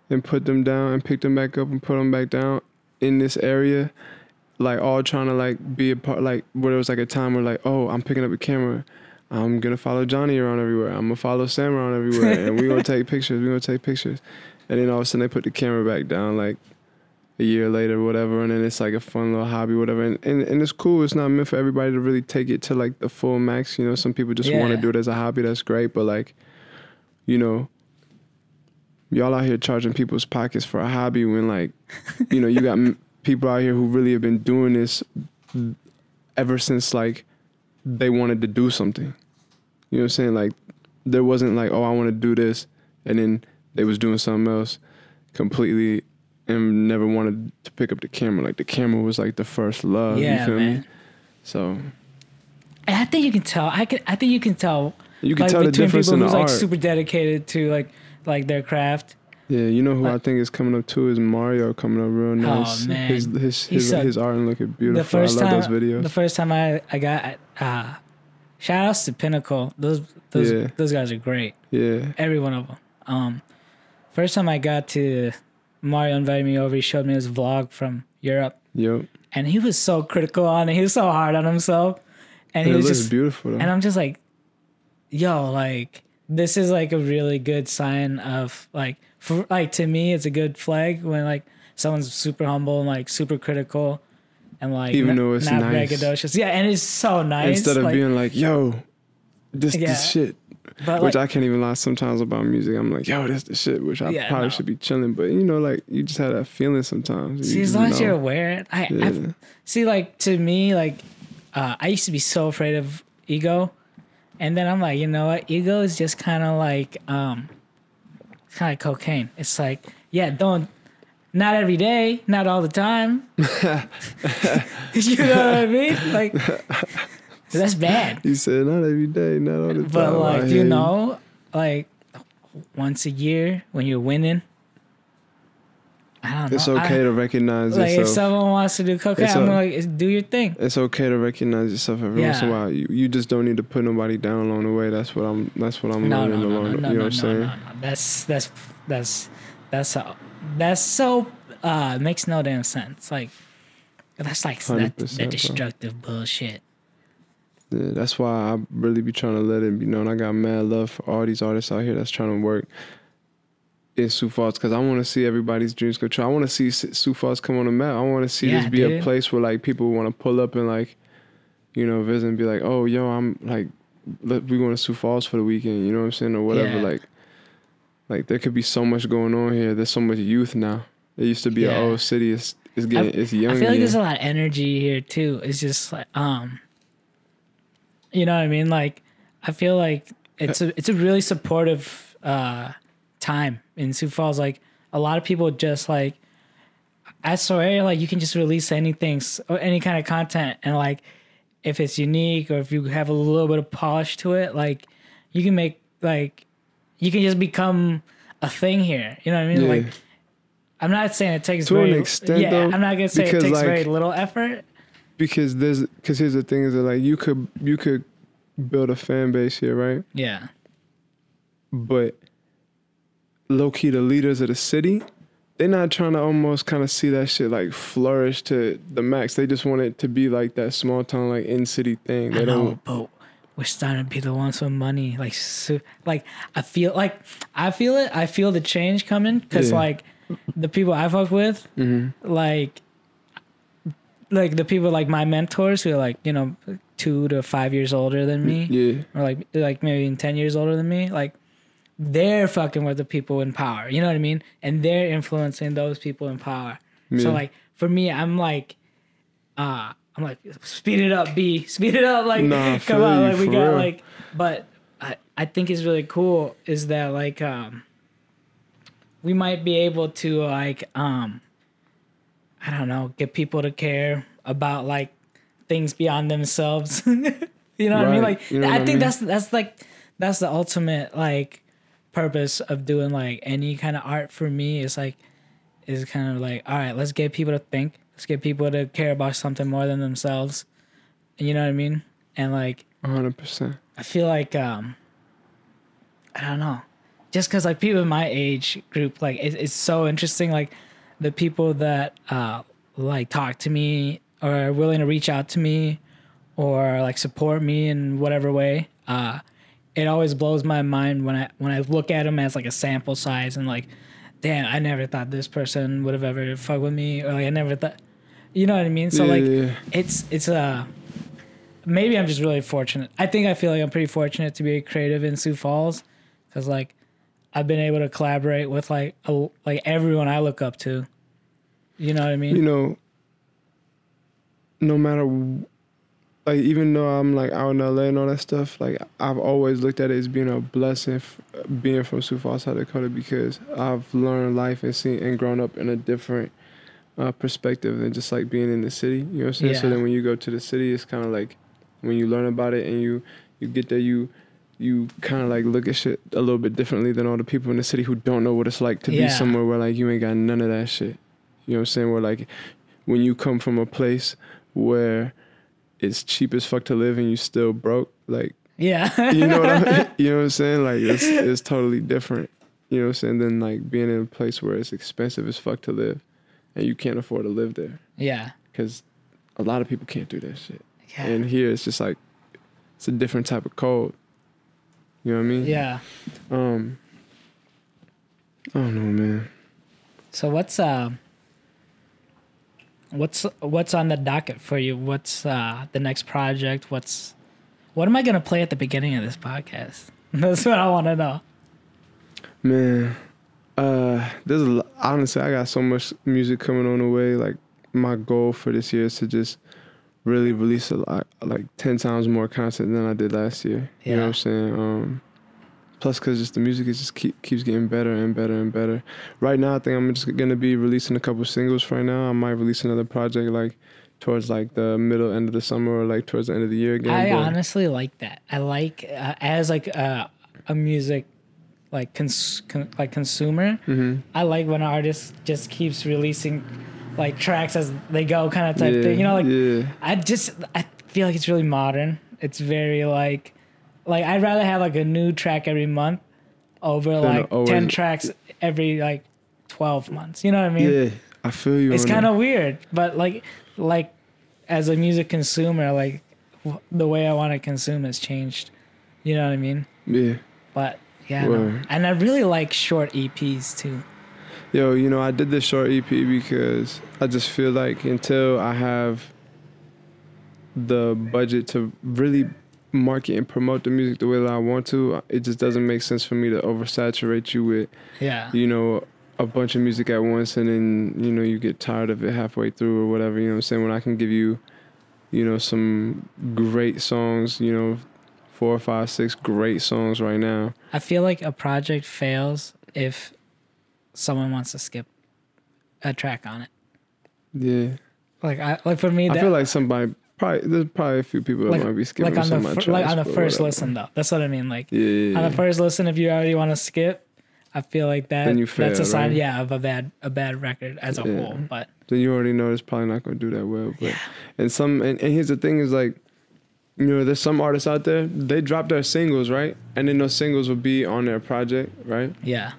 and put them down and pick them back up and put them back down in this area, like all trying to like be a part. Like where there was like a time where like, oh, I'm picking up a camera. I'm gonna follow Johnny around everywhere. I'm gonna follow Sam around everywhere, and we're gonna take pictures. We're gonna take pictures, and then all of a sudden they put the camera back down, like a year later, whatever, and then it's like a fun little hobby, whatever. And, and and it's cool. It's not meant for everybody to really take it to like the full max. You know, some people just want to do it as a hobby. That's great, but like, you know, y'all out here charging people's pockets for a hobby when like, you know, you got m- people out here who really have been doing this ever since like they wanted to do something. You know what I'm saying? Like, there wasn't like, oh, I want to do this, and then they was doing something else completely and never wanted to pick up the camera. Like the camera was like the first love. Yeah, you feel man. me? So And I think you can tell. I can. I think you can tell. you can like tell the difference people in the who's art. like super dedicated to like like their craft. yeah, you know who I think is coming up too is Mario coming up real nice. Oh man. His his his, his art and looking beautiful. the first I love time, those videos. the first time I I got uh, shout outs to Pinnacle. Those those Yeah. those guys are great. yeah, Every one of them. Um, first time I got to Mario invited me over. He showed me his vlog from Europe, yep. and he was so critical on it. He was so hard on himself, and he it was looks just beautiful. Though. And I'm just like, yo, like this is like a really good sign of like for like to me it's a good flag when like someone's super humble and like super critical and like Even though it's not nice. braggadocious. Yeah, and it's so nice. Instead of like, being like, yo, this Yeah. this shit. but which like, I can't even lie sometimes about music. I'm like, yo, this the shit, which I Yeah, probably no. should be chilling. But you know, like you just have that feeling sometimes. see You as long as know. you're aware. I, Yeah. See like to me like uh, I used to be so afraid of ego, and then I'm like, you know what? Ego is just kind of like um, kind of cocaine. It's like, yeah, don't. Not every day, not all the time. you know what I mean? Like, that's bad. You said not every day, not all the time. But like, you know, like once a year when you're winning, I don't know. it's okay I- to recognize like if someone wants to do cocaine, It's I'm a- like, do your thing. it's okay to recognize yourself every once in a while. You, you just don't need to put nobody down along the way. That's what I'm. That's what I'm No, learning no, no, along. no, the, no, you know no, what I'm no, saying? no, no. That's that's that's that's so that's so uh makes no damn sense. Like that's like that, 100%, that destructive bullshit. Yeah, that's why I really be trying to let it be known. I got mad love for all these artists out here that's trying to work in Sioux Falls because I want to see everybody's dreams come true. I want to see Sioux Falls come on the map. I want to see Yeah, this be dude. a place where like people want to pull up and like you know, visit and be like, oh, yo, I'm like, we going to Sioux Falls for the weekend. You know what I'm saying, or whatever. Yeah. Like, like there could be so much going on here. There's so much youth now. It used to be Yeah. an old city. It's it's getting it's young. I feel like again. there's a lot of energy here too. It's just like um you know what I mean? Like I feel like it's a it's a really supportive uh time in Sioux Falls. Like a lot of people just like at Sawyer, like you can just release anything any kind of content and like if it's unique or if you have a little bit of polish to it, like you can make like you can just become a thing here. You know what I mean? Yeah. Like I'm not saying it takes To very, an extent, Yeah, though, I'm not gonna say it takes like- very little effort. because there's because here's the thing is that like you could you could build a fan base here, right? Yeah, but low key the leaders of the city they're not trying to almost kind of see that shit like flourish to the max they just want it to be like that small town like in city thing they I know, don't but we're starting to be the ones with money. Like, so, like I feel like I feel it. I feel the change coming because Yeah. like the people I fuck with, Mm-hmm. like, like the people like my mentors who are like you know two to five years older than me. yeah or like like maybe even 10 years older than me like they're fucking with the people in power you know what i mean? And they're influencing those people in power. So like for me i'm like uh i'm like speed it up b speed it up like Nah, come on you, like we got real. like but i i think is really cool is that like um we might be able to like um i don't know get people to care about like things beyond themselves. You know what i mean? Like You know i what I think mean? that's that's like that's the ultimate like purpose of doing like any kind of art for me is like is kind of like all right let's get people to think let's get people to care about something more than themselves you know what i mean and like 100% I feel like um I don't know. Just cuz like people in my age group like it, it's so interesting like the people that uh like talk to me or are willing to reach out to me or like support me in whatever way. Uh it always blows my mind when I when I look at them as like a sample size and like damn, I never thought this person would have ever fuck with me or like I never thought you know what I mean? So Yeah, like yeah, it's it's uh maybe I'm just really fortunate. I think I feel like I'm pretty fortunate to be a creative in Sioux Falls because like I've been able to collaborate with like a, like everyone I look up to. You know what I mean? you know no matter like even though i'm like out in la and all that stuff like i've always looked at it as being a blessing f- being from sioux falls south dakota because i've learned life and seen and grown up in a different uh, perspective than just like being in the city you know what i'm saying so then when you go to the city it's kind of like when you learn about it and you you get there you you kind of like look at shit a little bit differently than all the people in the city who don't know what it's like to Yeah. be somewhere where like you ain't got none of that shit you know what I'm saying? Where like when you come from a place where it's cheap as fuck to live and you still broke, like yeah. you know what I'm, you know what I'm saying? Like it's it's totally different. You know what I'm saying? Than like being in a place where it's expensive as fuck to live and you can't afford to live there yeah. because a lot of people can't do that shit. Yeah. And here it's just like it's a different type of code. You know what I mean? yeah. Um. I don't know, man. So what's uh what's what's on the docket for you? What's uh the next project? What's what am I gonna play at the beginning of this podcast? That's what I want to know. Man, uh, there's a, honestly, I got so much music coming on the way. Like my goal for this year is to just really release a lot, like ten times more content than I did last year. You know what Yeah. I'm saying? Um, plus, cause just the music is just keep, keeps getting better and better and better. Right now, I think I'm just gonna be releasing a couple singles. Right now, I might release another project like towards like the middle end of the summer or like towards the end of the year again. I but- honestly like that. I like uh, as like uh, a music like cons- con- like consumer. Mhm. I like when an artist just keeps releasing like tracks as they go, kind of type yeah, thing. You know, like yeah. I just I feel like it's really modern. It's very like like I'd rather have like a new track every month over like always- ten tracks every like twelve months. You know what I mean? Yeah, I feel you. it's on that. kind of weird, but like like as a music consumer, like w- the way I want to consume has changed. You know what I mean? yeah. But yeah, no. Word. and I really like short EPs too. Yo, you know, I did this short EP because I just feel like until I have the budget to really market and promote the music the way that I want to. It just doesn't make sense for me to oversaturate you with Yeah. you know, a bunch of music at once and then, you know, you get tired of it halfway through or whatever, you know what I'm saying? When I can give you, you know, some great songs, you know, four, five, six great songs right now. I feel like a project fails if someone wants to skip a track on it. Yeah. Like I like for me I feel like somebody probably there's probably a few people that like, might be skipping like on some the fir- like on the first whatever. listen though. That's what I mean. Like Yeah, yeah, on the first listen, if you already want to skip, I feel like that you that's a fail, sign, right? yeah, of a bad a bad record as a Yeah. whole. But then you already know it's probably not gonna do that well. But and some and, and here's the thing is like, you know, there's some artists out there, they drop their singles, right? And then those singles will be on their project, right? yeah,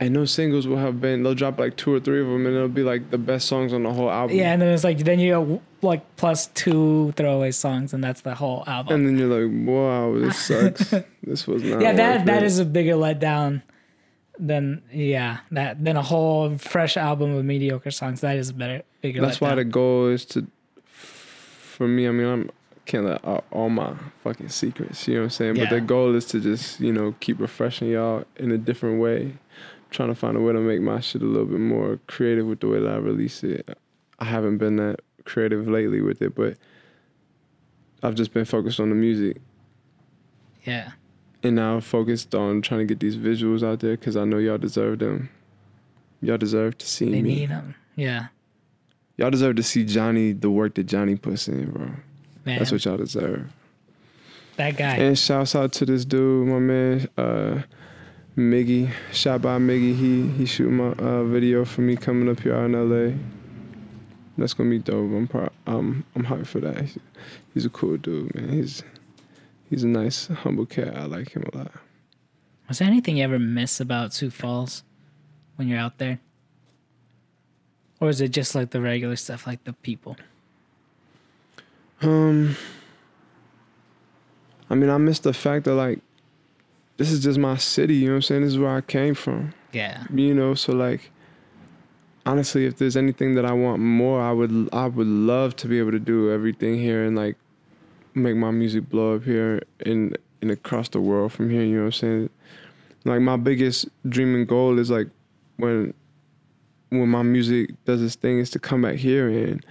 And those singles will have been they'll drop like two or three of them and it'll be like the best songs on the whole album. yeah, and then it's like then you go like plus two throwaway songs, and that's the whole album. And then you're like, wow, this sucks. this was not. yeah, that that it. is a bigger letdown than yeah that than a whole fresh album of mediocre songs. That is a better bigger. That's why the goal is to, for me. I mean, I'm can't let out all my fucking secrets. You know what I'm saying? Yeah. But the goal is to just you know keep refreshing y'all in a different way, trying to find a way to make my shit a little bit more creative with the way that I release it. I haven't been that creative lately with it, but I've just been focused on the music. yeah. and now I'm focused on trying to get these visuals out there because I know y'all deserve them. Y'all deserve to see They me. They need them. Yeah, Y'all deserve to see Johnny, the work that Johnny puts in, bro. man. That's what y'all deserve. that guy. And shouts out to this dude, my man, uh, Miggy. Shout by Miggy. He he shooting my uh, video for me coming up here out in LA. That's gonna be dope. I'm proud. Um, I'm hyped for that. He's, he's a cool dude, man. He's he's a nice, humble cat. I like him a lot. Was there anything you ever miss about Sioux Falls when you're out there? Or is it just like the regular stuff, like the people? Um, I mean, I miss the fact that like, this is just my city. You know what I'm saying? This is where I came from. Yeah. You know, so like, honestly, if there's anything that I want more, I would I would love to be able to do everything here and like, make my music blow up here and and across the world from here. You know what I'm saying? Like my biggest dream and goal is like, when when my music does its thing, is to come back here and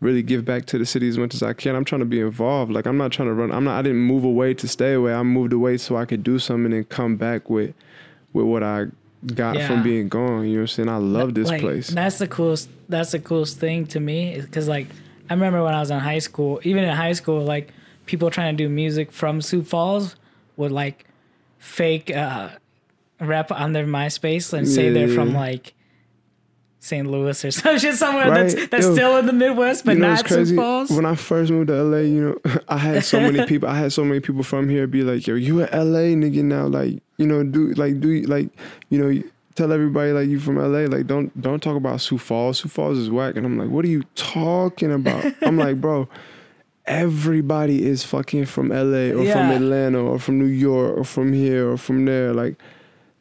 really give back to the city as much as I can. I'm trying to be involved. Like I'm not trying to run. I'm not. I didn't move away to stay away. I moved away so I could do something and come back with with what I got Yeah. from being gone. You know what I'm saying? I love this Like, place. That's the coolest. That's the coolest thing to me because like I remember when I was in high school, even in high school, like people trying to do music from Sioux Falls would like fake uh, rep on their MySpace and say they're from like St. Louis or some shit somewhere that's Right? that's Yo, still in the Midwest, but you know not? Sioux Falls. When I first moved to LA, you know, I had so many people. I had so many people from here be like, "Yo, you a LA nigga now? Like, you know, do like do like, you know." Tell everybody like you from LA, like don't don't talk about Sioux Falls. Sioux Falls is whack, and I'm like, what are you talking about? I'm like, bro, everybody is fucking from LA or from Atlanta or from New York or from here or from there. Like,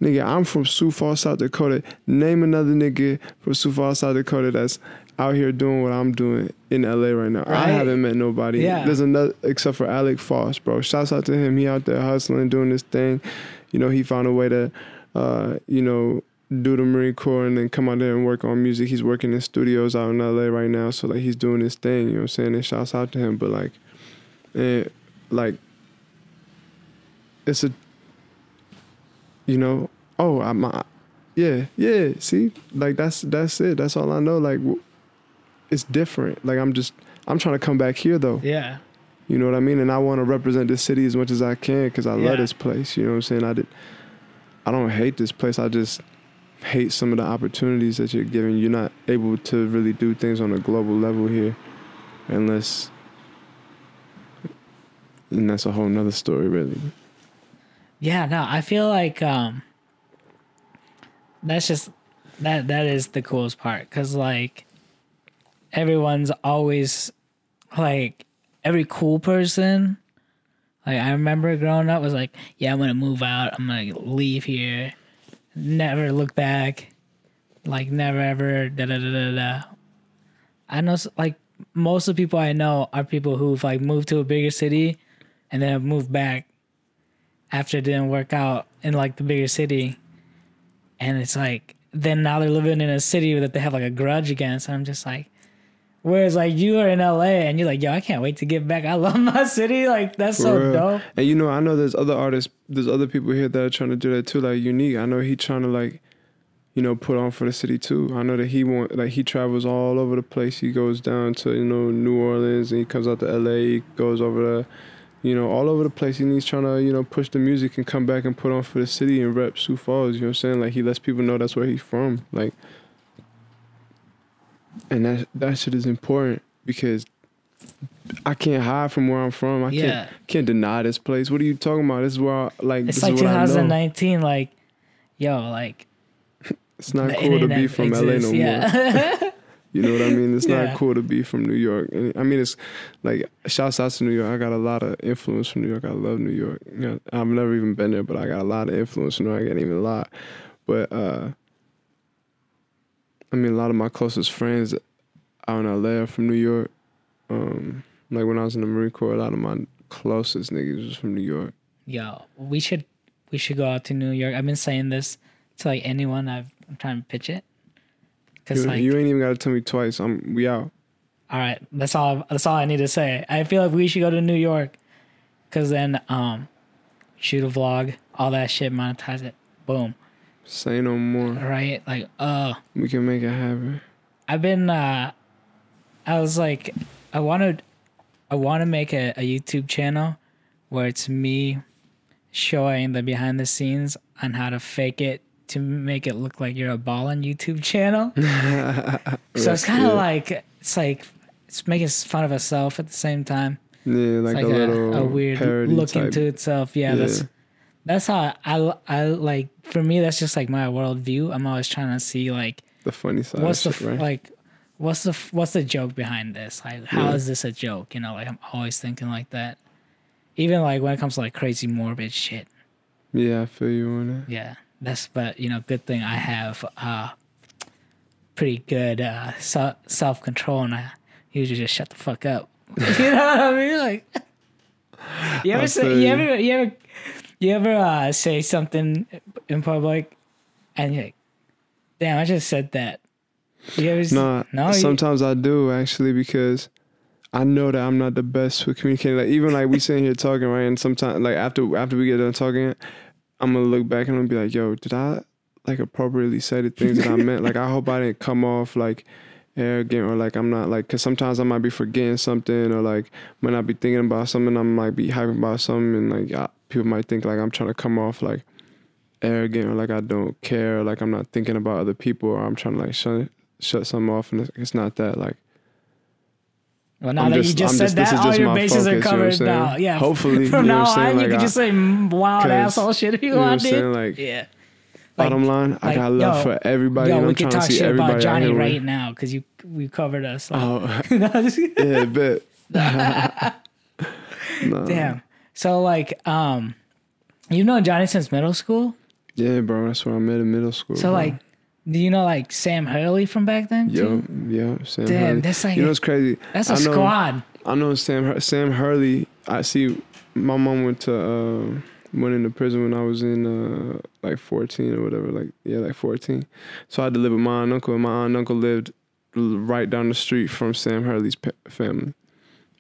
nigga, I'm from Sioux Falls, South Dakota. Name another nigga from Sioux Falls, South Dakota that's out here doing what I'm doing in LA right now. I haven't met nobody. Yeah. There's another except for Alec Foss, bro. Shouts out to him. He out there hustling, doing this thing. You know, he found a way to, uh, you know, do the Marine Corps and then come out there and work on music. He's working in studios out in LA right now, so like he's doing his thing. You know what I'm saying? And shouts out to him. But like, and like, it's a, you know, oh, I'm, uh, yeah, yeah. See, like that's that's it. That's all I know. Like, it's different. Like I'm just, I'm trying to come back here though. yeah, You know what I mean? And I want to represent this city as much as I can because I Yeah. love this place. You know what I'm saying? I did. I don't hate this place. I just hate some of the opportunities that you're given. You're not able to really do things on a global level here, unless. And that's a whole nother story, really. Yeah. No, I feel like um, that's just that that is the coolest part because like everyone's always like every cool person like i remember growing up was like yeah i'm gonna move out. I'm gonna leave here. Never look back. Like never ever da da da da da i know like most of the people I know are people who've like moved to a bigger city and then have moved back after it didn't work out in like the bigger city. And it's like then now they're living in a city that they have like a grudge against. And I'm just like Whereas like you are in LA and you're like, yo, I can't wait to get back. I love my city. Like that's so real. dope. And you know, I know there's other artists, there's other people here that are trying to do that too. Like Unique, I know he trying to like, you know, put on for the city too. I know that he want like he travels all over the place. He goes down to you know New Orleans and he comes out to LA. He goes over to, you know, all over the place. And he's trying to you know push the music and come back and put on for the city and rep Sioux Falls. You know what I'm saying? Like he lets people know that's where he's from. Like, and that that shit is important because I can't hide from where I'm from. I Yeah. can't can't deny this place. What are you talking about? This is where I, like It's this like is what I know. 2019. Like, yo, like It's not cool to be from LA exists, no more. yeah. You know what I mean? It's Yeah. not cool to be from New York. And I mean, it's like shouts out to New York. I got a lot of influence from New York. I love New York. You know, I've never even been there, but I got a lot of influence from New York. I can't even lie. But uh, I mean, a lot of my closest friends out in LA are from New York. Um, like when I was in the Marine Corps, a lot of my closest niggas was from New York. yo, we should we should go out to New York. I've been saying this to like anyone I've I'm trying to pitch it. Cause You, like, you ain't even got to tell me twice. I'm we out. all right, that's all. That's all I need to say. I feel like we should go to New York, cause then um, shoot a vlog, all that shit, monetize it, boom, Say no more. right? Like, uh, We can make it happen. I've been uh I was like I wanted I want to make a, a YouTube channel where it's me showing the behind the scenes on how to fake it to make it look like you're a ball on YouTube channel. so it's kind of like it's like it's making fun of itself at the same time. Yeah, like, It's like a, a, little a weird look type. into itself. Yeah, that's Yeah. that's how I I like for me that's just like my worldview. I'm always trying to see like the funny side. what's the shit, right? like what's the what's the joke behind this like how is Yeah. this a joke you know like i'm always thinking like that even like when it comes to like crazy morbid shit yeah, I feel you on that. yeah that's but you know good thing i have uh pretty good uh se- self-control and i usually just shut the fuck up you know what i mean like you ever say you you. ever you ever you ever uh say something in public and you're like damn i just said that you ever Nah, no you- sometimes I do actually because I know that I'm not the best with communicating. Like even like we sitting here talking, right? And sometimes like after after we get done talking, I'm gonna look back and I'm gonna be like, yo, did I like appropriately say the things that I meant? Like I hope I didn't come off like arrogant or like I'm not like because sometimes I might be forgetting something or like might not be thinking about something. I might be hyping about something and like I, people might think like I'm trying to come off like arrogant or like I don't care or like I'm not thinking about other people or I'm trying to like shut shut something off and it's, it's not that like Well, now I'm that just- you just I'm said just- that, all your bases are focus, you know covered now. Yeah. Hopefully, from you know now on, you can I- just say wild asshole shit if you, you know what I'm want, dude. Like yeah. bottom line, I got love yo, for everybody. Yo, and we I'm trying to talk see shit everybody about Johnny right now because you we covered us. Like, Oh, yeah, bet. damn. So like, um, you've known Johnny since middle school. Yeah, bro. That's where I met in middle school. So bro. like, do you know like Sam Hurley from back then? Too? yo, Sam Damn, Hurley. that's like you know what's crazy? That's a I know, squad. I know Sam Sam Hurley. I see. My mom went to uh, went into prison when I was in uh, like fourteen or whatever. Like yeah, like fourteen. So I had to live with my aunt and uncle. And my aunt and uncle lived right down the street from Sam Hurley's family.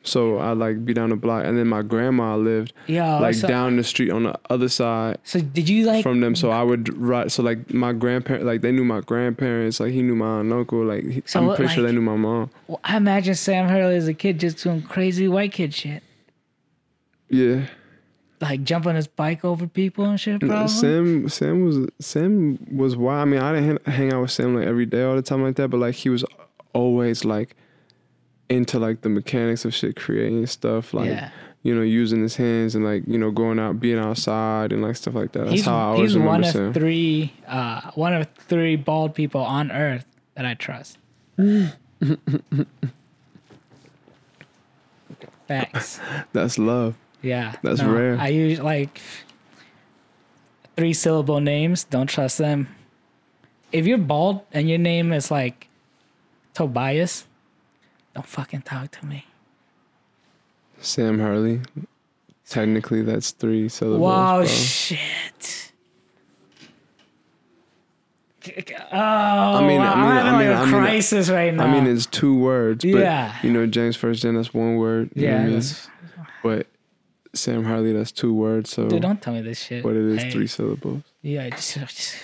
So I like be down the block, and then my grandma lived Yo, like so, down the street on the other side so did you like? from them. So I would ride. So like my grandparents, like they knew my grandparents. Like he knew my aunt and uncle. Like he, So I'm pretty sure they knew my mom. I imagine Sam Hurley as a kid just doing crazy white kid shit, Yeah. like jumping his bike over people and shit. Probably. Sam Sam was Sam was wild. I mean, I didn't hang out with Sam like every day all the time like that, but like he was always like into like the mechanics of shit, creating stuff, like yeah. you know, using his hands and like you know, going out, being outside and like stuff like that. That's he's how I always he's one of Sam. three uh one of three bald people on earth that I trust. Facts. That's love. Yeah. That's rare. I use like three syllable names. Don't trust them. If you're bald and your name is like Tobias, Don't fucking talk to me. Sam Harley. Technically, that's three syllables. Wow, bro. shit. Oh, I mean, I I'm mean, having I mean, I mean, crisis right now. I mean, it's two words, but Yeah. you know, James First Gen, that's one word. You know yeah, what I mean? But Sam Harley, that's two words. So, dude, don't tell me this shit. but it is Hey, three syllables. Yeah, just, just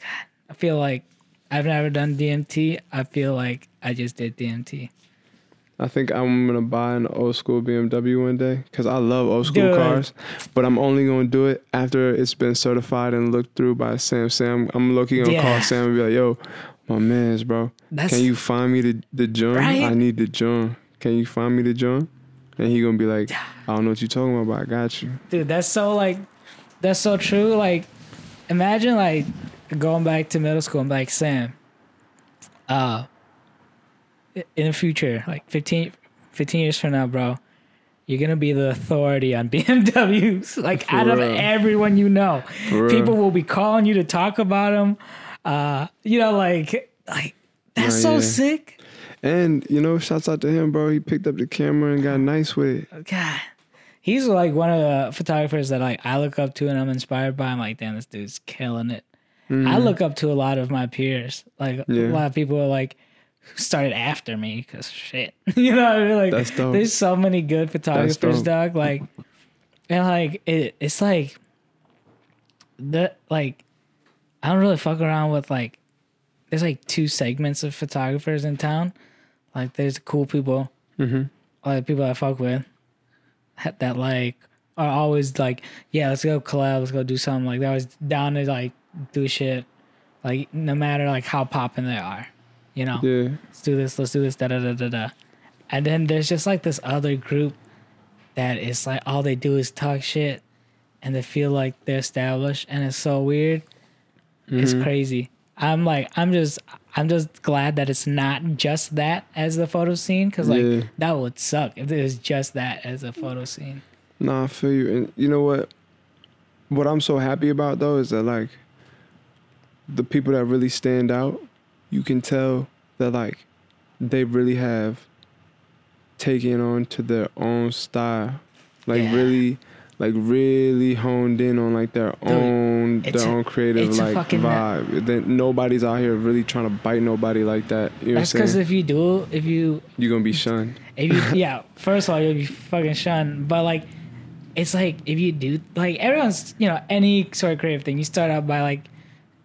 God, I feel like I've never done DMT. I feel like I just did DMT. I think I'm gonna buy an old school BMW one day because I love old school Dude. cars. But I'm only gonna do it after it's been certified and looked through by Sam. Sam, I'm looking gonna Yeah. call Sam and be like, "Yo, my man's bro, That's can you find me the the joint? Right? I need the joint. Can you find me the joint?" And he gonna be like, "I don't know what you're talking about, but I got you." dude that's so like that's so true like imagine like going back to middle school and be like sam uh in the future like 15 15 years from now bro you're gonna be the authority on bmws like For out of everyone you know For real. people will be calling you to talk about them uh you know like like that's Nah, so yeah. sick And you know, shouts out to him, bro. He picked up the camera and got nice with it. God, he's like one of the photographers that like I look up to and I'm inspired by. I'm like, damn, this dude's killing it. I look up to a lot of my peers. Like Mm-hmm. Yeah. a lot of people are like who started after me because shit. you know what I mean? Like That's dope. there's so many good photographers, dog. Like and like it, it's like the like I don't really fuck around with like there's like two segments of photographers in town. Like there's cool people, Mhm. like people I fuck with that, that like are always like, yeah, let's go collab, let's go do something. Like that was down to like do shit, like no matter like how popping they are, you know. Yeah, Let's do this, let's do this, da da da da da. And then there's just like this other group that is like all they do is talk shit, and they feel like they're established, and it's so weird. It's mm-hmm. crazy. I'm like, I'm just, I'm just glad that it's not just that as the photo scene, because like Yeah. that would suck if it was just that as a photo scene. Nah, I feel you. And you know what? What I'm so happy about though is that like the people that really stand out, you can tell that like they really have taken on to their own style. Like Yeah. really like really honed in on like their own their a- own creative like vibe. Then nobody's out here really trying to bite nobody like that. You know That's because if you do, if you You're gonna be shunned. If you, yeah, first of all, you'll be fucking shunned. But like, it's like if you do, like everyone's, you know, any sort of creative thing, you start out by like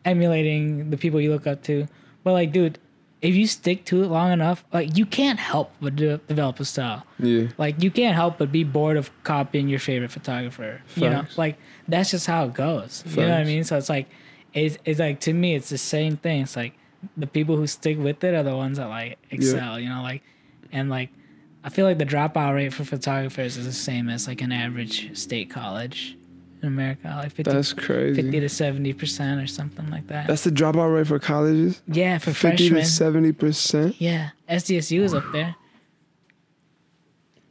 emulating the people you look up to. But like, dude, if you stick to it long enough, like you can't help but de- develop a style. Yeah. Like you can't help but be bored of copying your favorite photographer. You know, like that's just how it goes. You know what I mean? So it's like, it's, it's like to me, it's the same thing. It's like the people who stick with it are the ones that like excel. You know, like and like I feel like the dropout rate for photographers is the same as like an average state college in America, like 50, That's crazy. 50 to seventy percent or something like that. That's the dropout rate for colleges. yeah, for Fifty freshmen. to seventy percent. Yeah, SDSU is up there.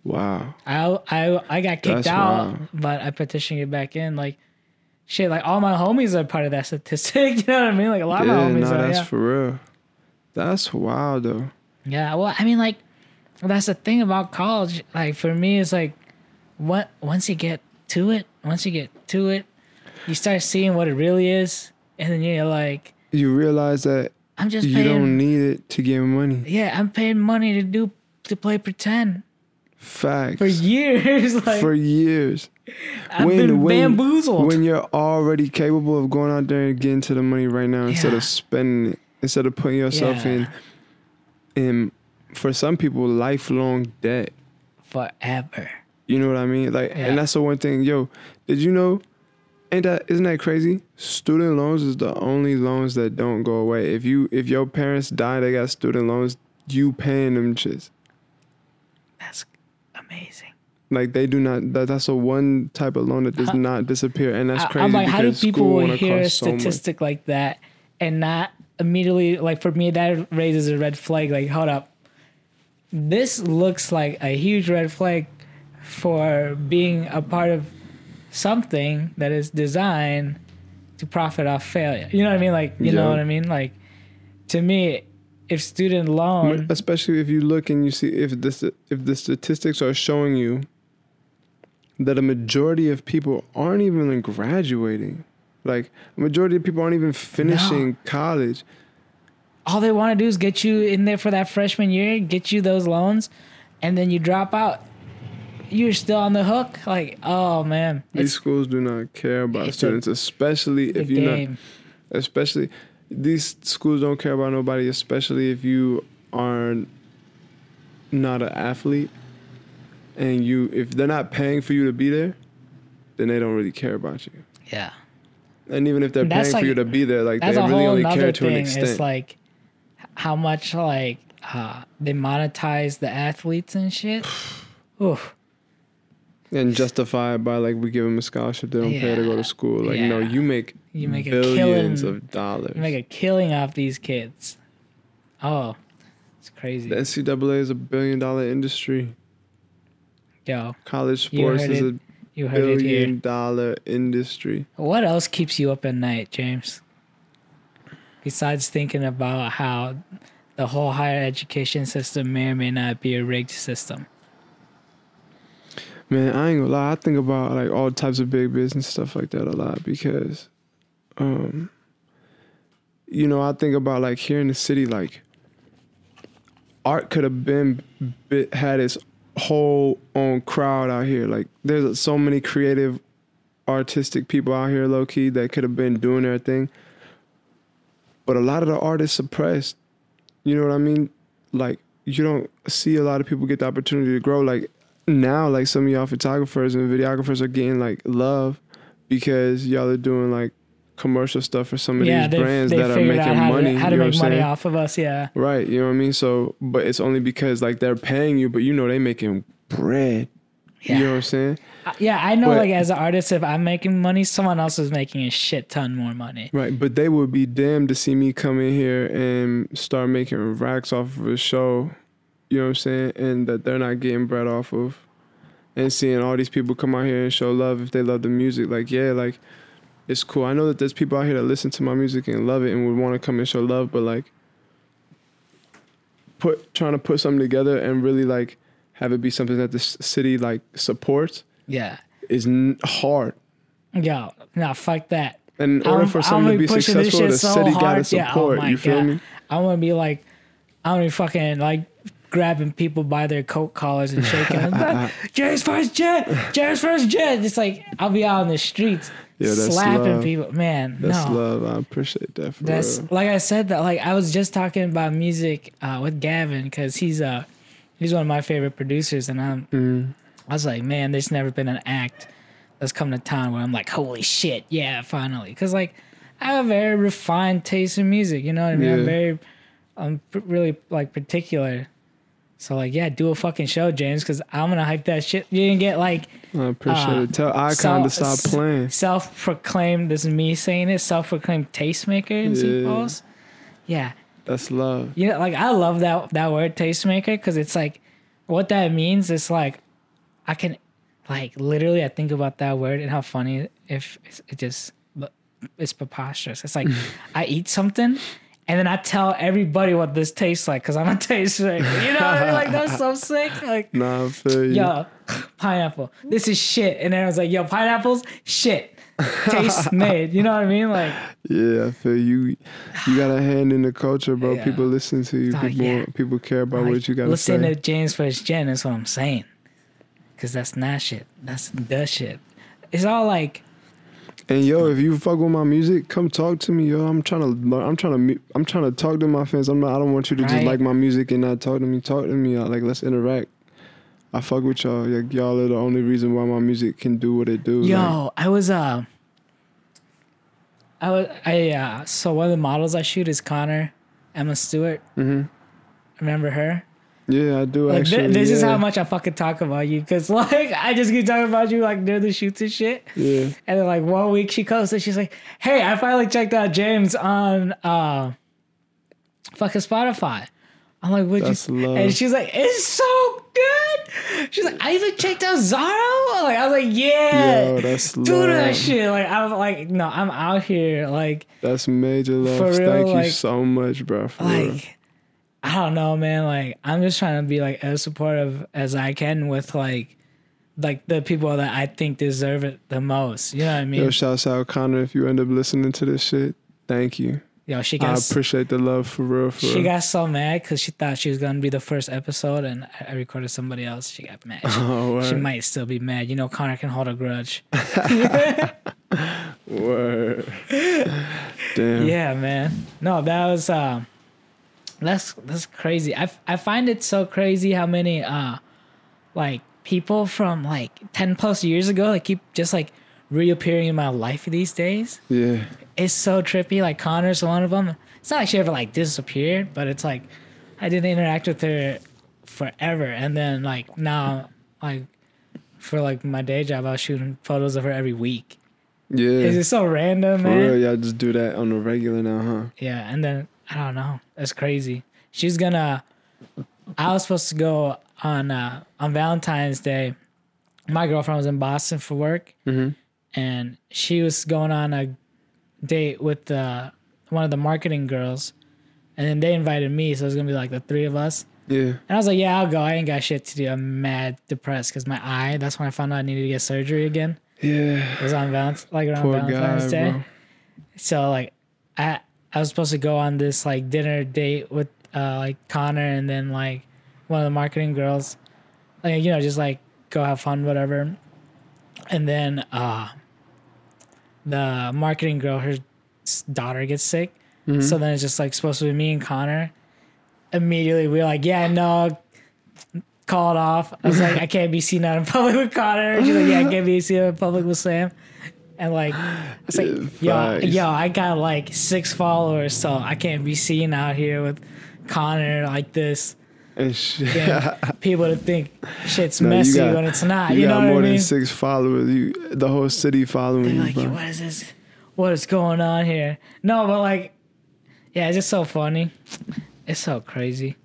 Wow. I I I got kicked That's out, wild. but I petitioned it back in. Like, shit, like all my homies are part of that statistic. You know what I mean? Like a lot of Yeah, my no, homies are. that's Yeah. for real. That's wild though. yeah. Well, I mean, like, that's the thing about college. Like for me, it's like, what once you get to it, once you get to it, you start seeing what it really is, and then you're like, You realize that I'm just you paying. don't need it to get money. yeah, I'm paying money to do to play pretend Facts. for years. like For years. I've been bamboozled. When you're already capable of going out there and getting to the money right now instead of spending it, instead of putting yourself Yeah. in in for some people lifelong debt. forever. You know what I mean? Like, Yeah. and that's the one thing. Yo, did you know? Ain't that isn't that crazy? Student loans is the only loans that don't go away. If you if your parents die, they got student loans. You paying them shits. That's amazing. Like they do not. That, that's a one type of loan that does not disappear, and that's crazy. I'm like, how do people hear a cost so statistic like that and not immediately like for me that raises a red flag. Like, hold up, this looks like a huge red flag for being a part of something that is designed to profit off failure. You know what I mean? Like, you know what I mean? Like, to me, if student loan, especially if you look and you see if this if the statistics are showing you that a majority of people aren't even graduating like a majority of people aren't even finishing college all they want to do is get you in there for that freshman year, get you those loans, and then you drop out. You're still on the hook. Like, oh man, these schools do not care about it's a- students especially if you're not especially these schools don't care about nobody especially if you are not an athlete and you if they're not paying for you to be there then they don't really care about you Yeah, and even if they're That's paying for you to be there like they really only care to an extent It's like how much like uh, they monetize the athletes and shit. Oof. And justify it by like we give them a scholarship they don't pay to go to school like no you make You make a billions killing. of dollars You make a killing off these kids. Oh, it's crazy. the ncaa is a billion dollar industry Yo, college sports is it a you heard billion dollar industry What else keeps you up at night, James? Besides thinking about how the whole higher education system may or may not be a rigged system. Man, I ain't gonna lie. I think about like all types of big business stuff like that a lot because, um, you know, I think about like here in the city, like art could have been had its whole own crowd out here. Like there's so many creative, artistic people out here, low key, that could have been doing their thing. But a lot of the art is suppressed. You know what I mean? Like you don't see a lot of people get the opportunity to grow. Like now, like some of y'all photographers and videographers are getting like love because y'all are doing like commercial stuff for some of yeah, these brands that are making how money. to, how to you know make money saying? off of us. Yeah, Right, you know what I mean? So, but it's only because like they're paying you, but you know they making bread. yeah, You know what I'm saying? Uh, yeah. I know, But- like as an artist, if I'm making money, someone else is making a shit ton more money. Right, but they would be damned to see me come in here and start making racks off of a show. You know what I'm saying? And that they're not getting bread off of. And seeing all these people come out here and show love if they love the music. Like, yeah, like it's cool. I know that there's people out here that listen to my music and love it and would want to come and show love, but like put trying to put something together and really like have it be something that the city like supports Yeah, is n- hard. yo, no, fuck that. And in order I'm- for something to be successful, the so city gotta hard. Yeah, oh support. you feel God. me? I'm gonna be like, I'm gonna be fucking like grabbing people by their coat collars and shaking them. Jerry's first jet, Jerry's first jet. It's like I'll be out in the streets Yeah, that's slapping love. people. Man, That's no, love. I appreciate that for that's real. like I said that. Like I was just talking about music uh, with Gavin because he's uh he's one of my favorite producers, and I'm Mm. I was like, man, there's never been an act that's come to town where I'm like, holy shit, yeah, finally. Because like, I have a very refined taste in music. You know what I mean? I'm very, I'm really like particular. So like, yeah, do a fucking show, James, because I'm gonna hype that shit. You didn't get like I appreciate uh, it. Tell Icon to stop playing. self-proclaimed. This is me saying it. Self-proclaimed tastemaker in St. Yeah. Paul's. Yeah, That's love. you know, like I love that that word tastemaker because it's like what that means is like I can like literally I think about that word and how funny if it just it's preposterous. It's like I eat something and then I tell everybody what this tastes like because I'm a tastemaker. You know what I mean? Like that's so sick. Like Nah, I feel you. yo, pineapple. This is shit. And everyone's like, yo, pineapples, shit. Taste made. You know what I mean? Like Yeah, I feel you. You got a hand in the culture, bro. Yeah. People listen to you. Oh, People, yeah. people care about Like, what you got to listen say. Listen to James First Gen. That's what I'm saying. Cause that's not shit. That's the shit. It's all like, And yo, if you fuck with my music, come talk to me, yo. I'm trying to, learn- I'm trying to, I'm trying to talk to my fans. I'm not. I don't want you to just like my music and not talk to me. Talk to me. Like let's interact. I fuck with y'all. Like, y'all are the only reason why my music can do what it do. Like, yo, I was uh, I was I uh, so one of the models I shoot is Connor, Emma Stewart. Mhm. Remember her? Yeah, I do Like actually. this is how much I fucking talk about you, cause like I just keep talking about you like during the shoots and shit. Yeah. And then like one week she comes and she's like, "Hey, I finally checked out James on uh, fucking Spotify." I'm like, "What you?" love. And she's like, "It's so good." She's like, "I even checked out Zaro." Like I was like, "Yeah, Yo, that's do love. that shit." Like I was like, "No, I'm out here." Like, That's major love. Real, Thank you so much, bro. For real. I don't know, man. Like I'm just trying to be like as supportive as I can with like like the people that I think deserve it the most. You know what I mean? Yo, shouts out Connor if you end up listening to this shit. Thank you. Yo, she got. I appreciate the love for real. For she real. got so mad because she thought she was gonna be the first episode, and I- I recorded somebody else. She got mad. She, oh, she might still be mad. You know, Connor can hold a grudge. word. Damn. Yeah, man. No, that was um that's that's crazy. I I find it so crazy how many uh like people from like 10 plus years ago like keep just like reappearing in my life these days. Yeah. It's so trippy. Like Connor's one of them. It's not like she ever like disappeared, but it's like I didn't interact with her forever, and then like now like for like my day job, I was shooting photos of her every week. Yeah. Is it so random, for man? real, y'all just do that on the regular now, huh? Yeah, and then I don't know. That's crazy. She's gonna. I was supposed to go on uh, on Valentine's Day. My girlfriend was in Boston for work, Mhm. and she was going on a date with uh, one of the marketing girls, and then they invited me, so it was gonna be like the three of us. Yeah. And I was like, "Yeah, I'll go. I ain't got shit to do. I'm mad depressed because my eye. That's when I found out I needed to get surgery again. Yeah. It was on Valentine's, like around Poor Valentine's guy, Day." bro. so like I I was supposed to go on this like dinner date with uh like Connor and then like one of the marketing girls. Like you know, just like go have fun, whatever. And then uh the marketing girl, her daughter gets sick. So then it's just like supposed to be me and Connor. Immediately we are like, yeah, no, call it off. I was like, I can't be seen out in public with Connor. She's like, yeah, I can't be seen out in public with Sam. And like, it's like, yo, yo, I got like six followers, so I can't be seen out here with Connor like this. And shit. Yeah, people to think shit's No, messy got- when it's not. You, You, know got what more I mean? than six followers. You, the whole city following They're you, like, what is this? What is going on here? No, but like, yeah, it's just so funny. It's so crazy.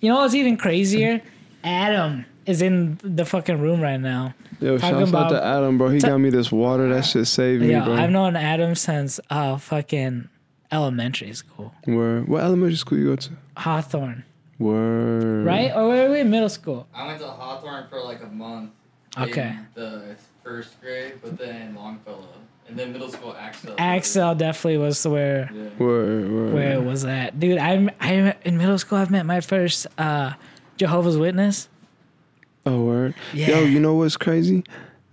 You know what's even crazier? Adam is in the fucking room right now. Yo, talking shouts out about- to Adam, bro. He Ta- got me this water. That shit saved me, Yeah, bro. I've known Adam since uh fucking elementary school. Word. What elementary school you go to? Hawthorne, Word. right? Or were we in middle school? I went to Hawthorne for like a month. Okay. In the first grade, but then Longfellow. And then middle school, Axtell. Axtell definitely was where Yeah. Word. Word. where it was at. Dude, I'm I'm in middle school I've met my first uh Jehovah's Witness. Oh, word. Yeah. Yo, you know what's crazy?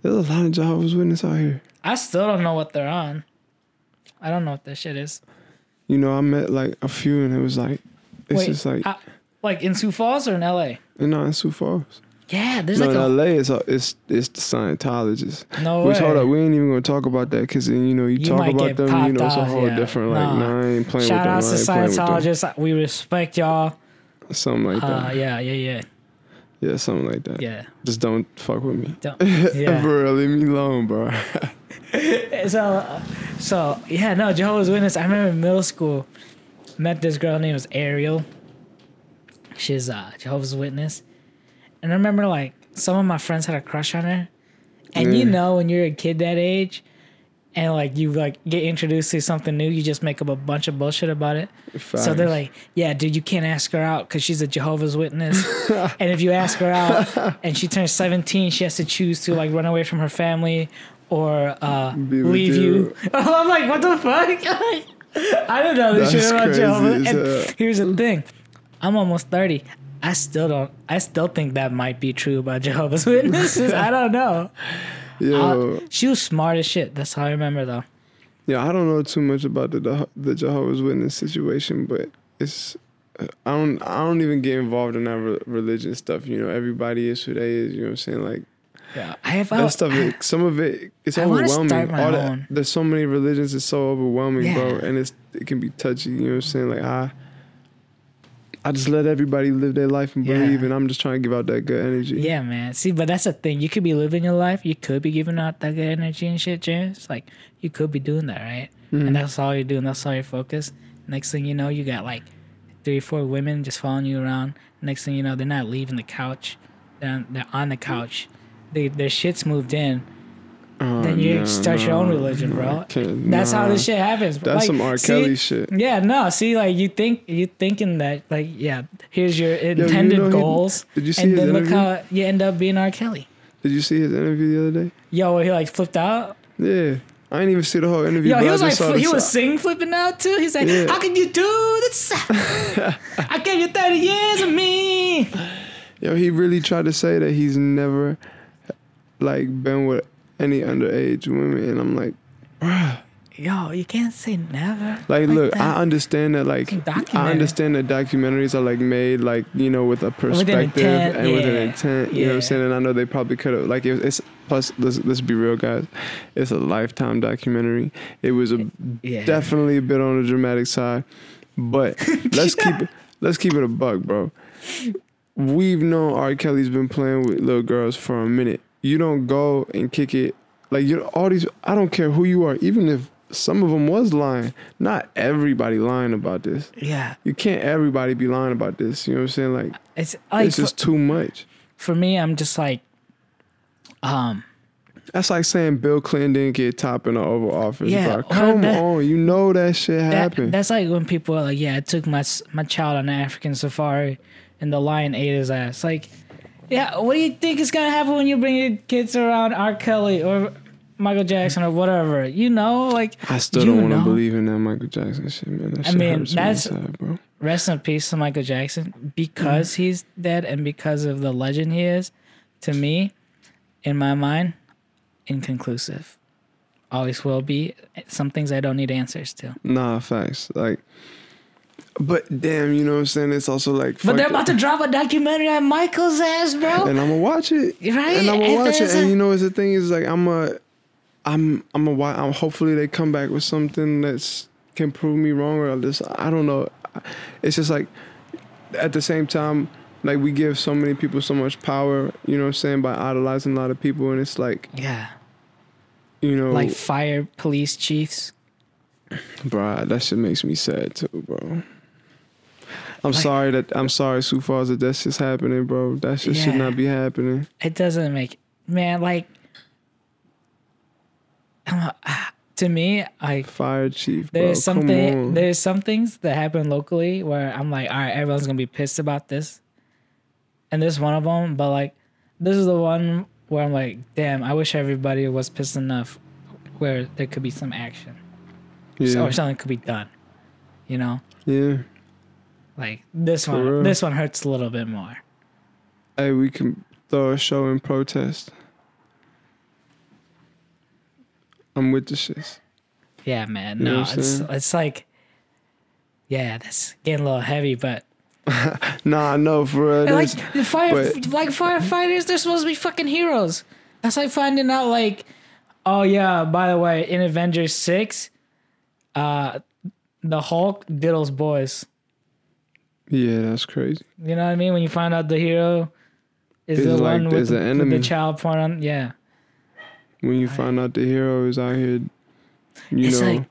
There's a lot of Jehovah's Witnesses out here. I still don't know what they're on. I don't know what that shit is. You know, I met like a few, and it was like, it's Wait, just like, uh, like in Sioux Falls or in LA? know, in Sioux Falls. Yeah, there's No, like in a LA, it's a, it's it's the Scientologists. no Which way. hold up, we ain't even gonna talk about that because you know you, You talk about them, you know, it's a whole yeah. different like. Nah. Nah, I ain't playing Shout with them. to I ain't playing with Scientologists. We respect y'all. Something like Uh, that. yeah, yeah, yeah, Yeah, something like that. yeah. Just don't fuck with me. Don't, yeah. Bro, leave me alone, bro. so, so yeah, no, Jehovah's Witness. I remember in middle school, met this girl named was Ariel. She's a Jehovah's Witness, and I remember like some of my friends had a crush on her, and you know when you're a kid that age, and like you like get introduced to something new, you just make up a bunch of bullshit about it. So they're like, "Yeah, dude, you can't ask her out because she's a Jehovah's Witness, and if you ask her out and she turns 17, she has to choose to like run away from her family or uh, leave you. you." I'm like, "What the fuck?" I don't know this That's shit about as And here's the thing, I'm almost 30. I still don't. I still think that might be true about Jehovah's Witnesses. I don't know. Yo, Uh, she was smart as shit. That's how I remember though. yeah, I don't know too much about the the, Jehovah's Witness situation, but it's I don't I don't even get involved in that re- religion stuff. You know, everybody is who they is. You know what I'm saying? Like Yeah, I have. that stuff. It, some of it it's I overwhelming. start my All that, there's so many religions. It's so overwhelming, bro, and it's it can be touchy. You know what I'm saying? Like I. I just let everybody live their life and Yeah. believe, and I'm just trying to give out that good energy. Yeah, man. See, but that's the thing. You could be living your life. You could be giving out that good energy and shit, James. Like you could be doing that, right? Mhm. And that's all you're doing. That's all your focus. Next thing you know, you got like three, four women just following you around. Next thing you know, they're not leaving the couch. They're, they're on the couch. They, their shit's moved in, Oh, then you nah, start your own religion, bro. That's how this shit happens. That's Like, some R. see- Kelly shit. Yeah, no. See, like you think you thinking that, like, yeah, here's your you intended know he- goals, did you see and then look how you end up being R. Kelly. Did you see his interview the other day? Yo, he like flipped out. Yeah, I didn't even see the whole interview. Yo, he was like, fl- he was sing flipping out too. He's like, Yeah. how can you do this? I gave you 30 years of me. Yo, he really tried to say that he's never like been with any underage women, and I'm like, bruh. Yo, you can't say never. Like, look, that. I understand that. Like, I understand that documentaries are like made, like you know, with a perspective intent, and with an yeah, intent. You know what I'm saying? And I know they probably could have. Like, it, it's plus. Let's let's be real, guys. It's a lifetime documentary. It was a Yeah. definitely a bit on the dramatic side, but let's keep it. Let's keep it a buck, bro. We've known R. Kelly's been playing with little girls for a minute. You don't go and kick it like you. All these. I don't care who you are, even if some of them was lying. Not everybody lying about this. Yeah, You can't everybody be lying about this. You know what I'm saying? Like it's like it's for, just too much. for me. I'm just like, um, That's like saying Bill Clinton didn't get top in the Oval Office, Yeah, bro. Come that- on, you know that shit that, happened. that's like when people are like, yeah, I took my my child on an African safari, and the lion ate his ass. Like, yeah, what do you think is gonna happen when you bring your kids around R. Kelly or Michael Jackson or whatever? You know, like I still don't want to believe in that Michael Jackson shit, man. That I shit mean, that's- inside, bro. rest in peace to Michael Jackson because Mm-hmm. he's dead and because of the legend he is. To me, in my mind, inconclusive. Always will be. Some things I don't need answers to. Nah, facts. Like, but damn, you know what I'm saying? It's also like, But they're about to drop a documentary on Michael's ass, bro. and I'm gonna watch it. Right? And I'm gonna watch it. there's And you know, what's the thing is like, I'm a, I'm, I'm a. I'm hopefully they come back with something that's can prove me wrong or just I don't know. It's just like, at the same time, like we give so many people so much power. You know what I'm saying by idolizing a lot of people, and it's like, yeah. you know, Like fire police chiefs. Bruh, that shit makes me sad too, bro. I'm Like- sorry that I'm sorry, Sioux Falls, that that's just happening, bro. That shit should not be happening. It doesn't make man like. To me, I Fire chief, bro. there's something there's some things that happen locally where I'm like, all right, everyone's gonna be pissed about this, and this is one of them. But like, this is the one where I'm like, damn, I wish everybody was pissed enough where there could be some action yeah, or something could be done. You know, yeah. Like this one. This one hurts a little bit more. Hey, we can throw a show in protest. I'm with the shits. Yeah, man. You No, it's it's like, yeah, that's getting a little heavy, but Nah, no, for real. Like the fire, but- like firefighters, they're supposed to be fucking heroes. That's like finding out, like, oh yeah, by the way, in Avengers six, uh, the Hulk diddles boys. Yeah, that's crazy. You know what I mean? When you find out the hero is Is the like- one with the, an with the child porn on, yeah. When you find out the hero is out here, you It's know,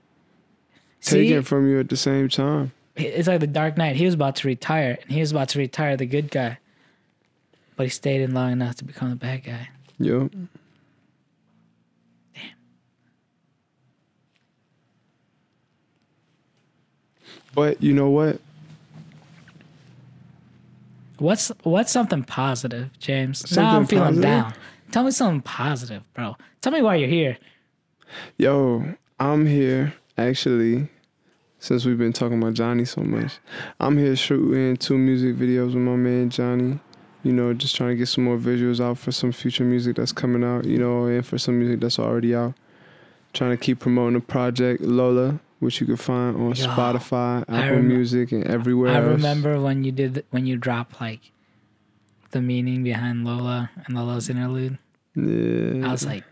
like- from you at the same time. it's like the Dark Knight. He was about to retire, and he was about to retire the good guy, but he stayed in long enough to become the bad guy. Yo. But you know what? What's what's something positive, James? now I'm feeling positive? down. Tell me something positive, bro. Tell me why you're here. Yo, I'm here actually. Since we've been talking about Johnny so much, I'm here shooting two music videos with my man Johnny. You know, just trying to get some more visuals out for some future music that's coming out. You know, and for some music that's already out. Trying to keep promoting the project Lola, which you can find on Yo, Spotify, Apple rem- Music, and everywhere I else. remember when you did when you dropped like the meaning behind Lola and Lola's interlude. Yeah, I was like,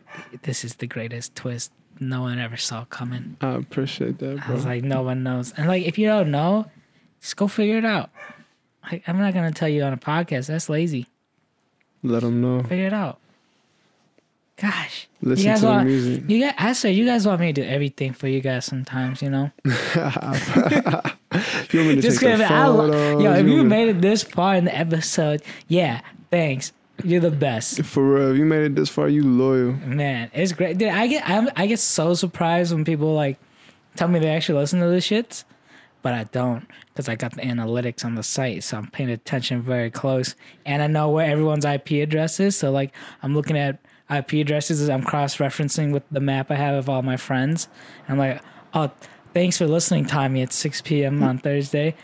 this is the greatest twist no one ever saw coming. I appreciate that, Bro. I was like, no one knows. And like, if you don't know, just go figure it out. Like, I'm not gonna tell you on a podcast. That's lazy. Let them know. Figure it out. Gosh, Listen you guys to the music. you guys? I said you guys want me to do everything for you guys sometimes. You know. You want Just take. I lo- Yo, if want you me made it this far in the episode, yeah, thanks. You're the best. For real, if you made it this far, you loyal. Man, it's great. Dude, I get I'm, I get so surprised when people like tell me they actually listen to this shit, but I don't because I got the analytics on the site, so I'm paying attention very close, and I know where everyone's IP address is. So like I'm looking at IP addresses as I'm cross referencing with the map I have of all my friends. And I'm like, oh, thanks for listening, Tommy. It's 6 p.m. on Thursday.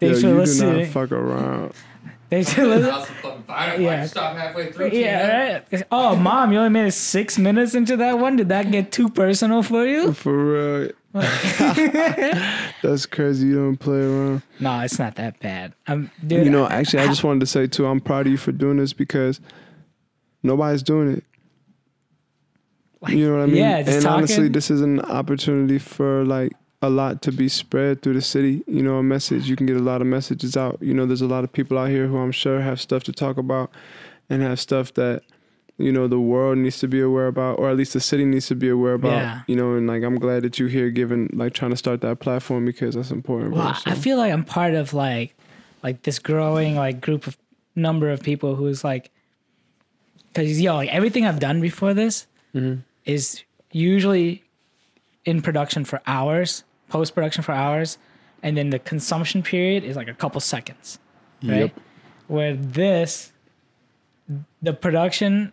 Thanks Yo, for you listening. do not fuck around. Thanks for listening. That's fucking fine. Yeah. Why'd you stop halfway through? Yeah, right. Oh, mom, you only made it six minutes into that one. Did that get too personal for you? For real. That's crazy. You don't play around. No, it's not that bad. I'm, dude. you know, I- actually, I just wanted to say too, I'm proud of you for doing this because nobody's doing it. like, You know what I mean? Yeah, and talking. honestly, this is an opportunity for like a lot to be spread through the city. You know, a message. You can get a lot of messages out. You know, there's a lot of people out here who I'm sure have stuff to talk about and have stuff that you know the world needs to be aware about, or at least the city needs to be aware about. Yeah. You know, and like I'm glad that you're here, giving like trying to start that platform because that's important. bro. Well, I feel like I'm part of like like this growing like group of number of people who's like because yo like everything I've done before this Mhm. is usually in production for hours, post production for hours, and then the consumption period is like a couple seconds, right? Yep. Where this, the production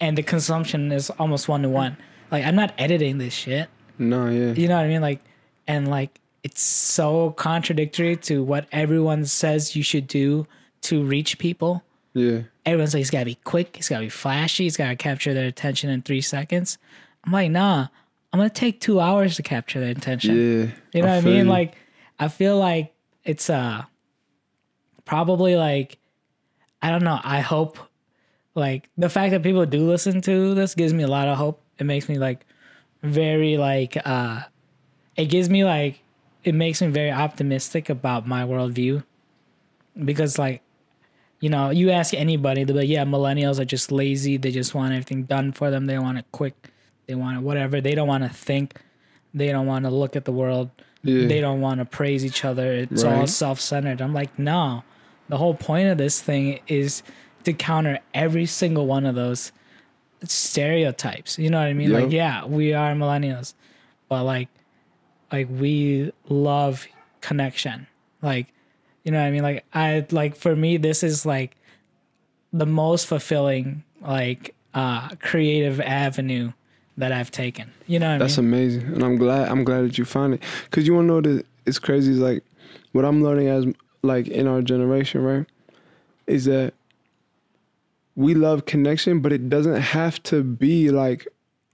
and the consumption is almost one to one. Like I'm not editing this shit. No, yeah. You know what I mean? Like, and like, it's so contradictory to what everyone says you should do to reach people. Yeah. Everyone's like, it's gotta be quick, it's gotta be flashy, it's gotta capture their attention in three seconds. I'm like, nah, I'm gonna take two hours to capture their attention. Yeah. You know what I mean? you. Like, I feel like it's uh probably like I don't know. I hope like the fact that people do listen to this gives me a lot of hope. It makes me like very like uh it gives me like it makes me very optimistic about my worldview because like you know you ask anybody they'll be like yeah millennials are just lazy they just want everything done for them they want it quick they want it whatever they don't want to think they don't want to look at the world yeah. they don't want to praise each other. It's all self-centered. I'm like, no. The whole point of this thing is to counter every single one of those stereotypes. You know what I mean? Like, yeah, we are millennials, but like, like we love connection. Like, you know what I mean? Like, I like for me, this is like the most fulfilling, like, uh, creative avenue that I've taken. You know what That's I mean? amazing, and I'm glad. I'm glad that you found it. Cause you wanna know that it's crazy. Is like what I'm learning as like in our generation, right? Is that we love connection, but it doesn't have to be like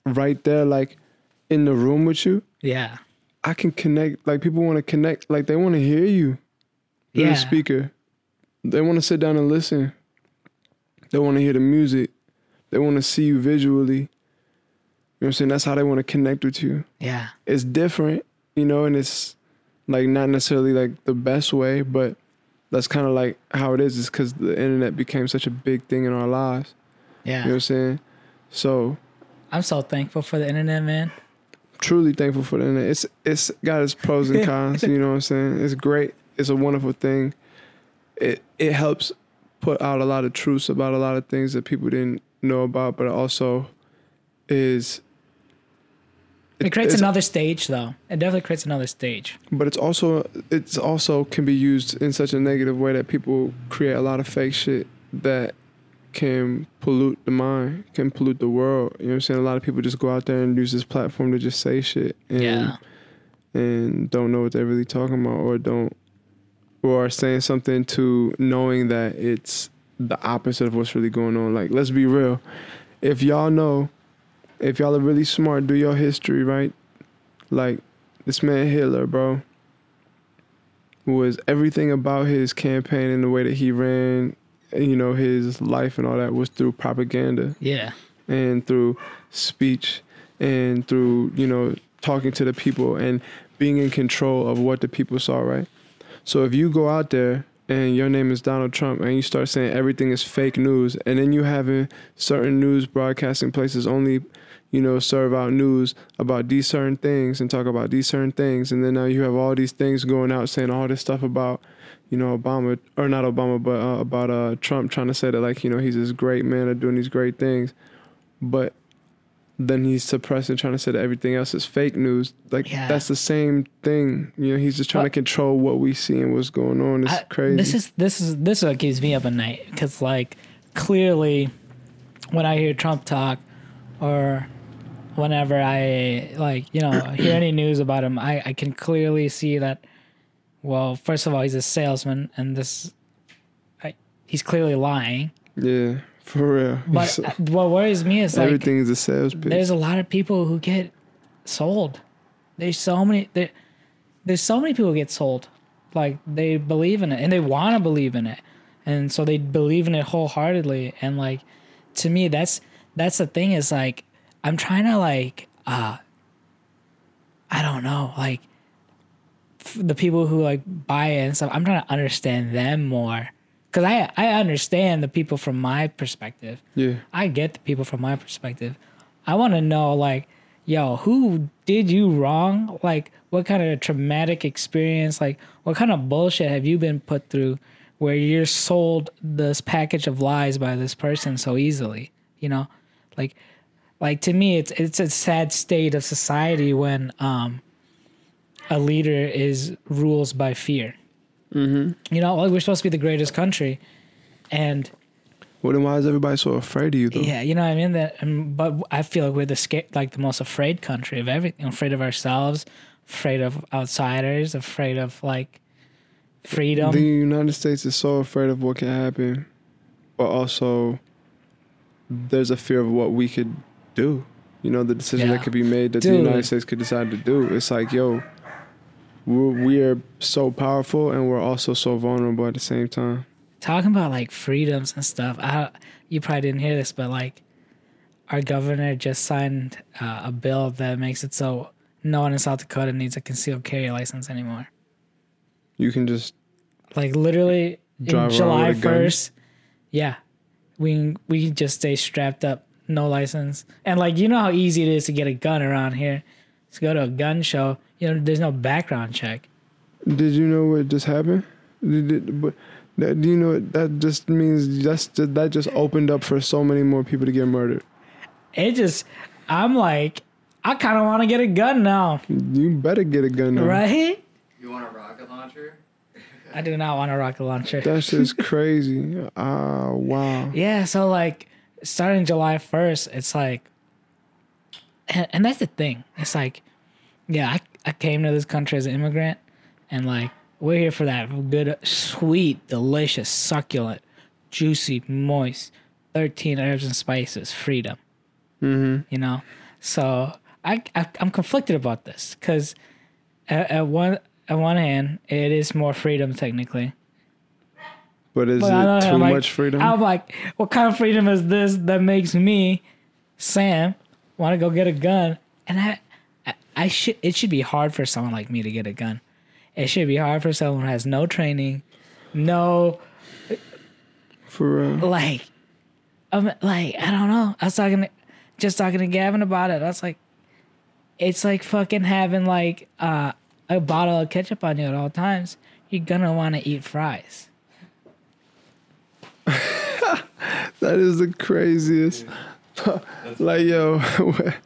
right there, like in the room with you. yeah. I can connect. Like people want to connect. Like they want to hear you Yeah. the speaker. They want to sit down and listen. They want to hear the music. They want to see you visually. You know what I'm saying? That's how they want to connect with you. Yeah. It's different, you know, and it's like not necessarily like the best way, but that's kind of like how it is. Is because the internet became such a big thing in our lives. Yeah. You know what I'm saying? So I'm so thankful for the internet, man. truly thankful for the internet. It's it's got its pros and cons. you know what I'm saying? It's great. It's a wonderful thing. It it helps put out a lot of truths about a lot of things that people didn't know about, but it also is. It creates another stage, though. It definitely creates another stage. But it's also it's also can be used in such a negative way that people create a lot of fake shit that can pollute the mind, can pollute the world. You know what I'm saying? A lot of people just go out there and use this platform to just say shit. And, Yeah. and don't know what they're really talking about or don't or are saying something to knowing that it's the opposite of what's really going on. Like let's be real. If y'all know, if y'all are really smart, do your history, right? Like this man Hitler, bro, was everything about his campaign and the way that he ran, you know, his life and all that was through propaganda Yeah. and through speech and through you know talking to the people and being in control of what the people saw right so if you go out there and your name is Donald Trump and you start saying everything is fake news and then you having certain news broadcasting places only you know, serve out news about these certain things and talk about these certain things. And then now you have all these things going out saying all this stuff about, you know, Obama, or not Obama, but uh, about uh, Trump trying to say that, like, you know, he's this great man of doing these great things. But then he's suppressing, trying to say that everything else is fake news. Like, Yeah. that's the same thing. You know, he's just trying to control what we see and what's going on. It's I- crazy. This is this is this is what keeps me up at night because like clearly, when I hear Trump talk, or whenever I like you know hear any news about him, I I can clearly see that. Well, first of all, he's a salesman, and this, I, he's clearly lying. yeah, for real. But uh, what worries me is like everything is a sales pitch. there's a lot of people who get sold. There's so many there, there's so many people who get sold. Like they believe in it and they want to believe in it. And so they believe in it wholeheartedly and like to me that's that's the thing is like I'm trying to like uh I don't know, like the people who like buy it and stuff. I'm trying to understand them more cuz I I understand the people from my perspective. yeah. I get the people from my perspective. I want to know, like, yo, who did you wrong? Like, what kind of traumatic experience, like, what kind of bullshit have you been put through where you're sold this package of lies by this person so easily? You know, like, like to me, it's it's a sad state of society when um, a leader is rules by fear. Mm-hmm. You know, like we're supposed to be the greatest country, and Well, then why is everybody so afraid of you, though? yeah, you know what I mean. That, um, but I feel like we're the sca- like the most afraid country of everything. Afraid of ourselves, afraid of outsiders, afraid of like freedom. the United States is so afraid of what can happen, but also there's a fear of what we could do. You know, the decision Yeah. that could be made that the United States could decide to do. It's like, yo, we're, we are so powerful and we're also so vulnerable at the same time. Talking about like freedoms and stuff. I, you probably didn't hear this, but like our governor just signed uh, a bill that makes it so no one in South Dakota needs a concealed carry license anymore. You can just Like literally Drive in July with a gun? first. Yeah, we we just stay strapped up, no license, and like you know how easy it is to get a gun around here. To go to a gun show, you know, there's no background check. Did you know what just happened? Did, did, but that, do you know that just means? That's just, that just opened up for so many more people to get murdered. It just, I'm like, I kind of want to get a gun now, You better get a gun now. right? You want a rocket launcher? I do not want a rocket launcher. That's just crazy. Ah, wow. Yeah, so like starting July 1st, it's like, and, and that's the thing. It's like, yeah, I, I came to this country as an immigrant, and like, we're here for that good, sweet, delicious, succulent, juicy, moist, 13 herbs and spices freedom. Mm-hmm. You know? So I, I, I'm conflicted about this because at, at, one, at one hand, it is more freedom technically. But is But it know, too like, much freedom? I'm like, what kind of freedom is this that makes me, Sam, want to go get a gun? And I, I, I should. It should be hard for someone like me to get a gun. It should be hard for someone who has no training, no For real. like, um, like I don't know. I was talking, to, just talking to Gavin about it. I was like, it's like fucking having like uh, a bottle of ketchup on you at all times. You're gonna want to eat fries. That is the craziest. like, yo,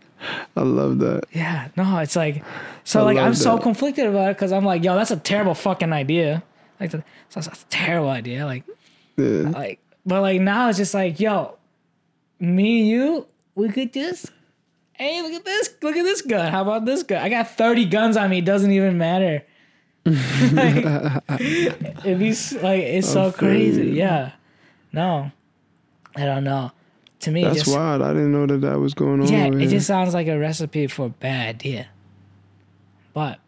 I love that. Yeah, no, it's like, so I like I'm love so conflicted about it because I'm like, yo, that's a terrible fucking idea. Like, that's, that's a terrible idea. Like, Yeah. like, but like now it's just like, yo, me and you, we could just, hey, look at this, look at this gun. How about this gun? I got 30 guns on me. It doesn't even matter. like, it'd be like it's so I feel crazy. Yeah, no, I don't know. To me, That's just wild. I didn't know that that was going on. yeah, it here. just sounds like a recipe for a bad idea. But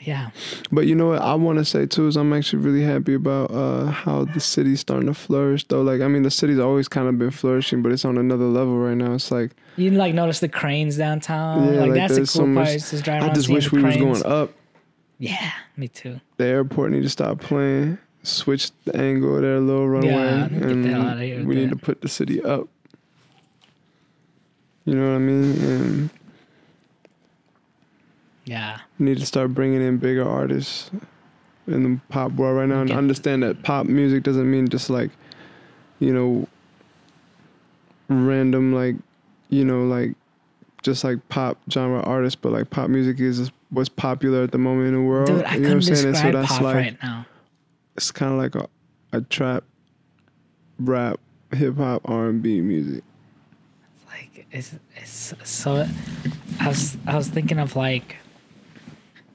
yeah, But you know what I want to say too is I'm actually really happy about uh, how the city's starting to flourish. Though, like I mean, the city's always kind of been flourishing, but it's on another level right now. It's like you like notice the cranes downtown. yeah, like, like, that's a cool so part. much. just I just wish we was going up. Yeah, me too. The airport need to stop playing. Switch the angle of their little runway, Yeah, get the and hell outta here with we need that. to put the city up. You know what I mean? And Yeah. we need to start bringing in bigger artists in the pop world right now and Okay. understand that pop music doesn't mean just like, you know, random like, you know, like just like pop genre artists, but like pop music is what's popular at the moment in the world. Dude, I you know couldn't And describe pop right now. It's kind of like a, a trap, rap, hip hop, R and B music. It's like it's it's so. I was I was thinking of like.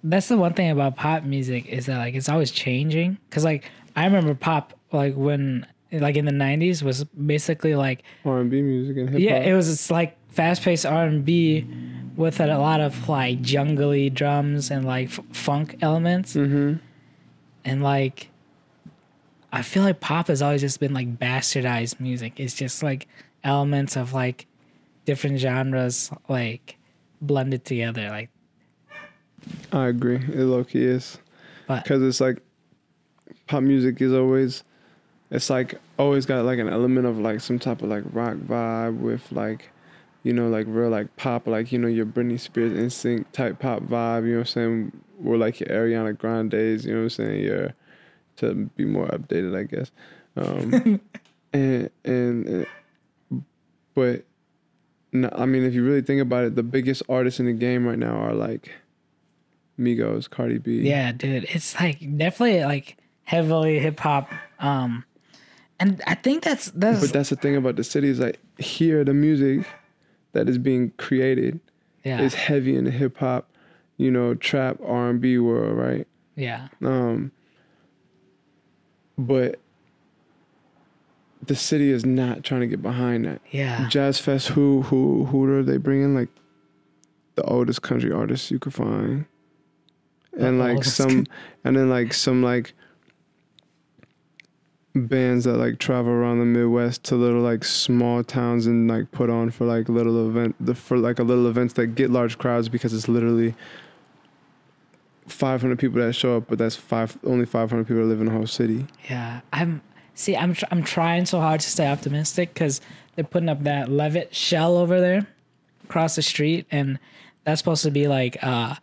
That's the one thing about pop music is that like it's always changing. Cause like I remember pop like when like in the '90s was basically like R and B music and hip hop. yeah it was it's like fast paced R and B with a lot of like jungly drums and like f- funk elements Mm-hmm. and like I feel like pop has always just been like bastardized music. It's just like elements of like different genres like blended together. Like I agree. It low key is because it's like pop music is always it's like always got like an element of like some type of like rock vibe with like you know like real like pop like you know your Britney Spears NSYNC type pop vibe. You know what I'm saying? Or like your Ariana Grande's. You know what I'm saying? Your to be more updated, I guess. Um, and and uh, but no, I mean if you really think about it, the biggest artists in the game right now are like Migos, Cardi B. yeah, dude, it's like definitely like heavily hip hop. Um, and I think that's that's But that's the thing about the city is like here the music that is being created yeah is heavy in the hip hop, you know, trap R and B world, right? yeah Um but the city is not trying to get behind that. yeah Jazz Fest, who who who are they bringing? Like the oldest country artists you could find, and like oldest some, and then like some like bands that like travel around the Midwest to little like small towns and like put on for like little event the for like a little events that get large crowds because it's literally. 500 people that show up, but that's five only 500 people that live in the whole city. Yeah, I'm see. I'm tr- I'm trying so hard to stay optimistic because they're putting up that Levitt shell over there across the street, and that's supposed to be like uh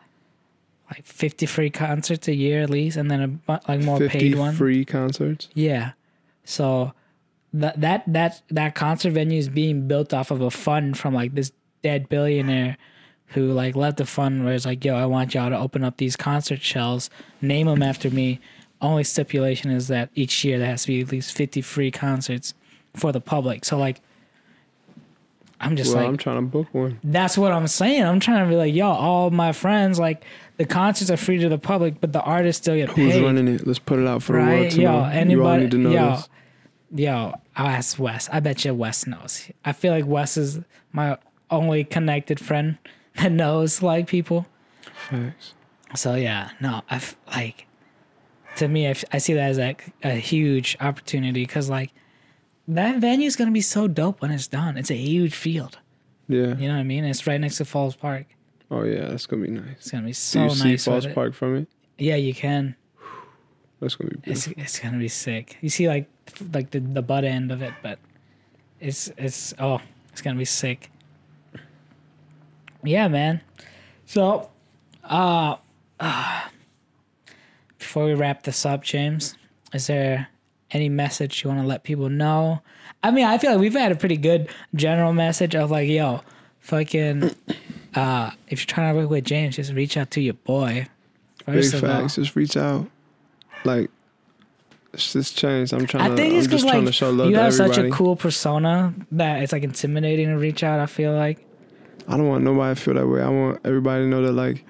like 50 free concerts a year at least, and then a bu- like more 50 paid one. free concerts. Yeah, so that that that that concert venue is being built off of a fund from like this dead billionaire who like left the fund where it's like, yo, I want y'all to open up these concert shells, name them after me. Only stipulation is that each year there has to be at least 50 free concerts for the public. So like, I'm just well, like, I'm trying to book one. that's what I'm saying. I'm trying to be like, yo, all my friends, like the concerts are free to the public, but the artists still get Who's paid. running it? Let's put it out for the world right? to Yo, know. anybody? you all need to know yo, this. yo, I'll ask Wes. I bet you Wes knows. I feel like Wes is my only connected friend that knows like people. So yeah, no, I f- like to me, I, f- I see that as like a huge opportunity because like that venue is gonna be so dope when it's done. It's a huge field. Yeah. You know what I mean? It's right next to Falls Park. Oh yeah, that's gonna be nice. It's gonna be so you see nice. with Falls. Park from it? Yeah, you can. That's gonna be It's it's gonna be sick. You see like like the the butt end of it, but it's it's oh it's gonna be sick. Yeah, man. So, uh, before we wrap this up, James, is there any message you want to let people know? I mean, I feel like we've had a pretty good general message of like, yo, fucking, uh, if you're trying to work with James, just reach out to your boy. Big First all. facts. Just reach out. Like it's just changed. I'm trying I to. think I'm it's because just like to show love you have everybody. such a cool persona that it's like intimidating to reach out. I feel like I don't want nobody to feel that way. I want everybody to know that like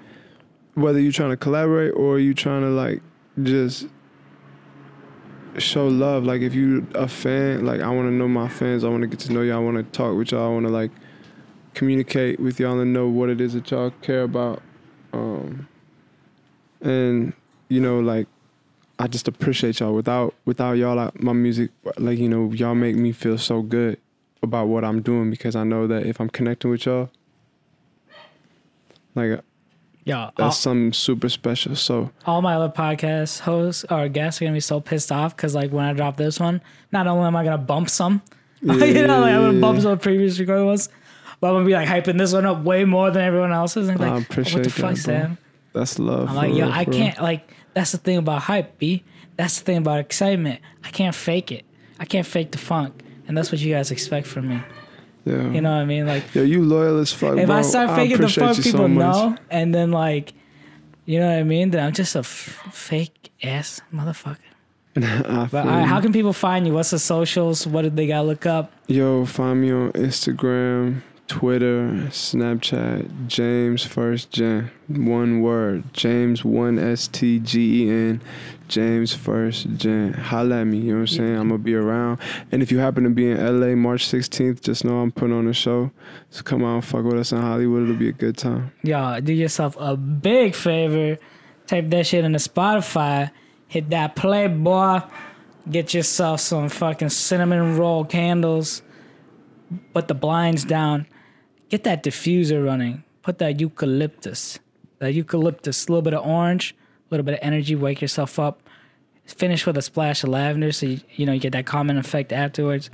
whether you're trying to collaborate or you trying to like just show love. Like if you a fan, like I want to know my fans. I want to get to know y'all. I want to talk with y'all. I want to like communicate with y'all and know what it is that y'all care about. Um, and you know, like I just appreciate y'all. Without without y'all, my music, like you know, y'all make me feel so good about what I'm doing because I know that if I'm connecting with y'all, like yo, that's something super special. So all my other podcast hosts or guests are gonna be so pissed off because like when I drop this one, not only am I gonna bump some, you know, like I'm gonna bump some previous recorded ones, but I'm gonna be like hyping this one up way more than everyone else's. And like, I what the fuck, that. Sam? That's love. I'm like, yo, real, I can't like. That's the thing about hype, b. That's the thing about excitement. I can't fake it. I can't fake the funk, and that's what you guys expect from me. Yeah. You know what I mean? Like, Yo, you loyal as fuck, if bro. I start faking the you people so know, and then like, you know what I mean? Then I'm just a f- fake ass motherfucker. I But feel all right, how can people find you? What's the socials? What did they gotta look up? Yo, find me on Instagram, Twitter, Snapchat, James First Gen. One word. James one S T G E N. James First Gen. Holla at me, you know what I'm saying? I'm gonna be around. And if you happen to be in LA March 16th, just know I'm putting on a show. So come and fuck with us in Hollywood. It'll be a good time. Y'all do yourself a big favor. Type that shit into Spotify. Hit that play, boy. Get yourself some fucking cinnamon roll candles. Put the blinds down. Get that diffuser running. Put that eucalyptus. That eucalyptus, a little bit of orange, a little bit of energy, wake yourself up. Finish with a splash of lavender so you, you know you get that calming effect afterwards.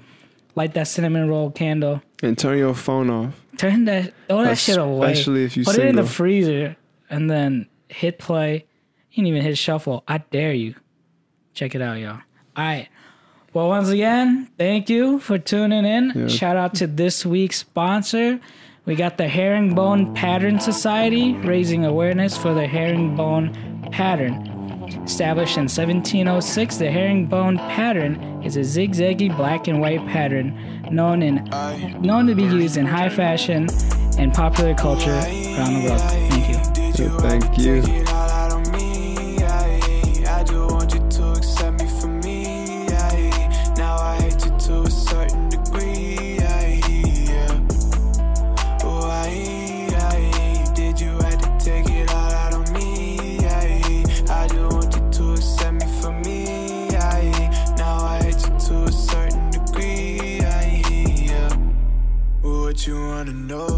Light that cinnamon roll candle. And turn your phone off. Turn that throw that shit away. Especially if you Put it in the freezer and then hit play. You can even hit shuffle. I dare you. Check it out, y'all. All right. Well, once again, thank you for tuning in. Yeah. Shout out to this week's sponsor. We got the Herringbone Pattern Society, raising awareness for the herringbone pattern. Established in 1706, the herringbone pattern is a zigzaggy black and white pattern known in known to be used in high fashion and popular culture around the world. Thank you. So thank you. To know.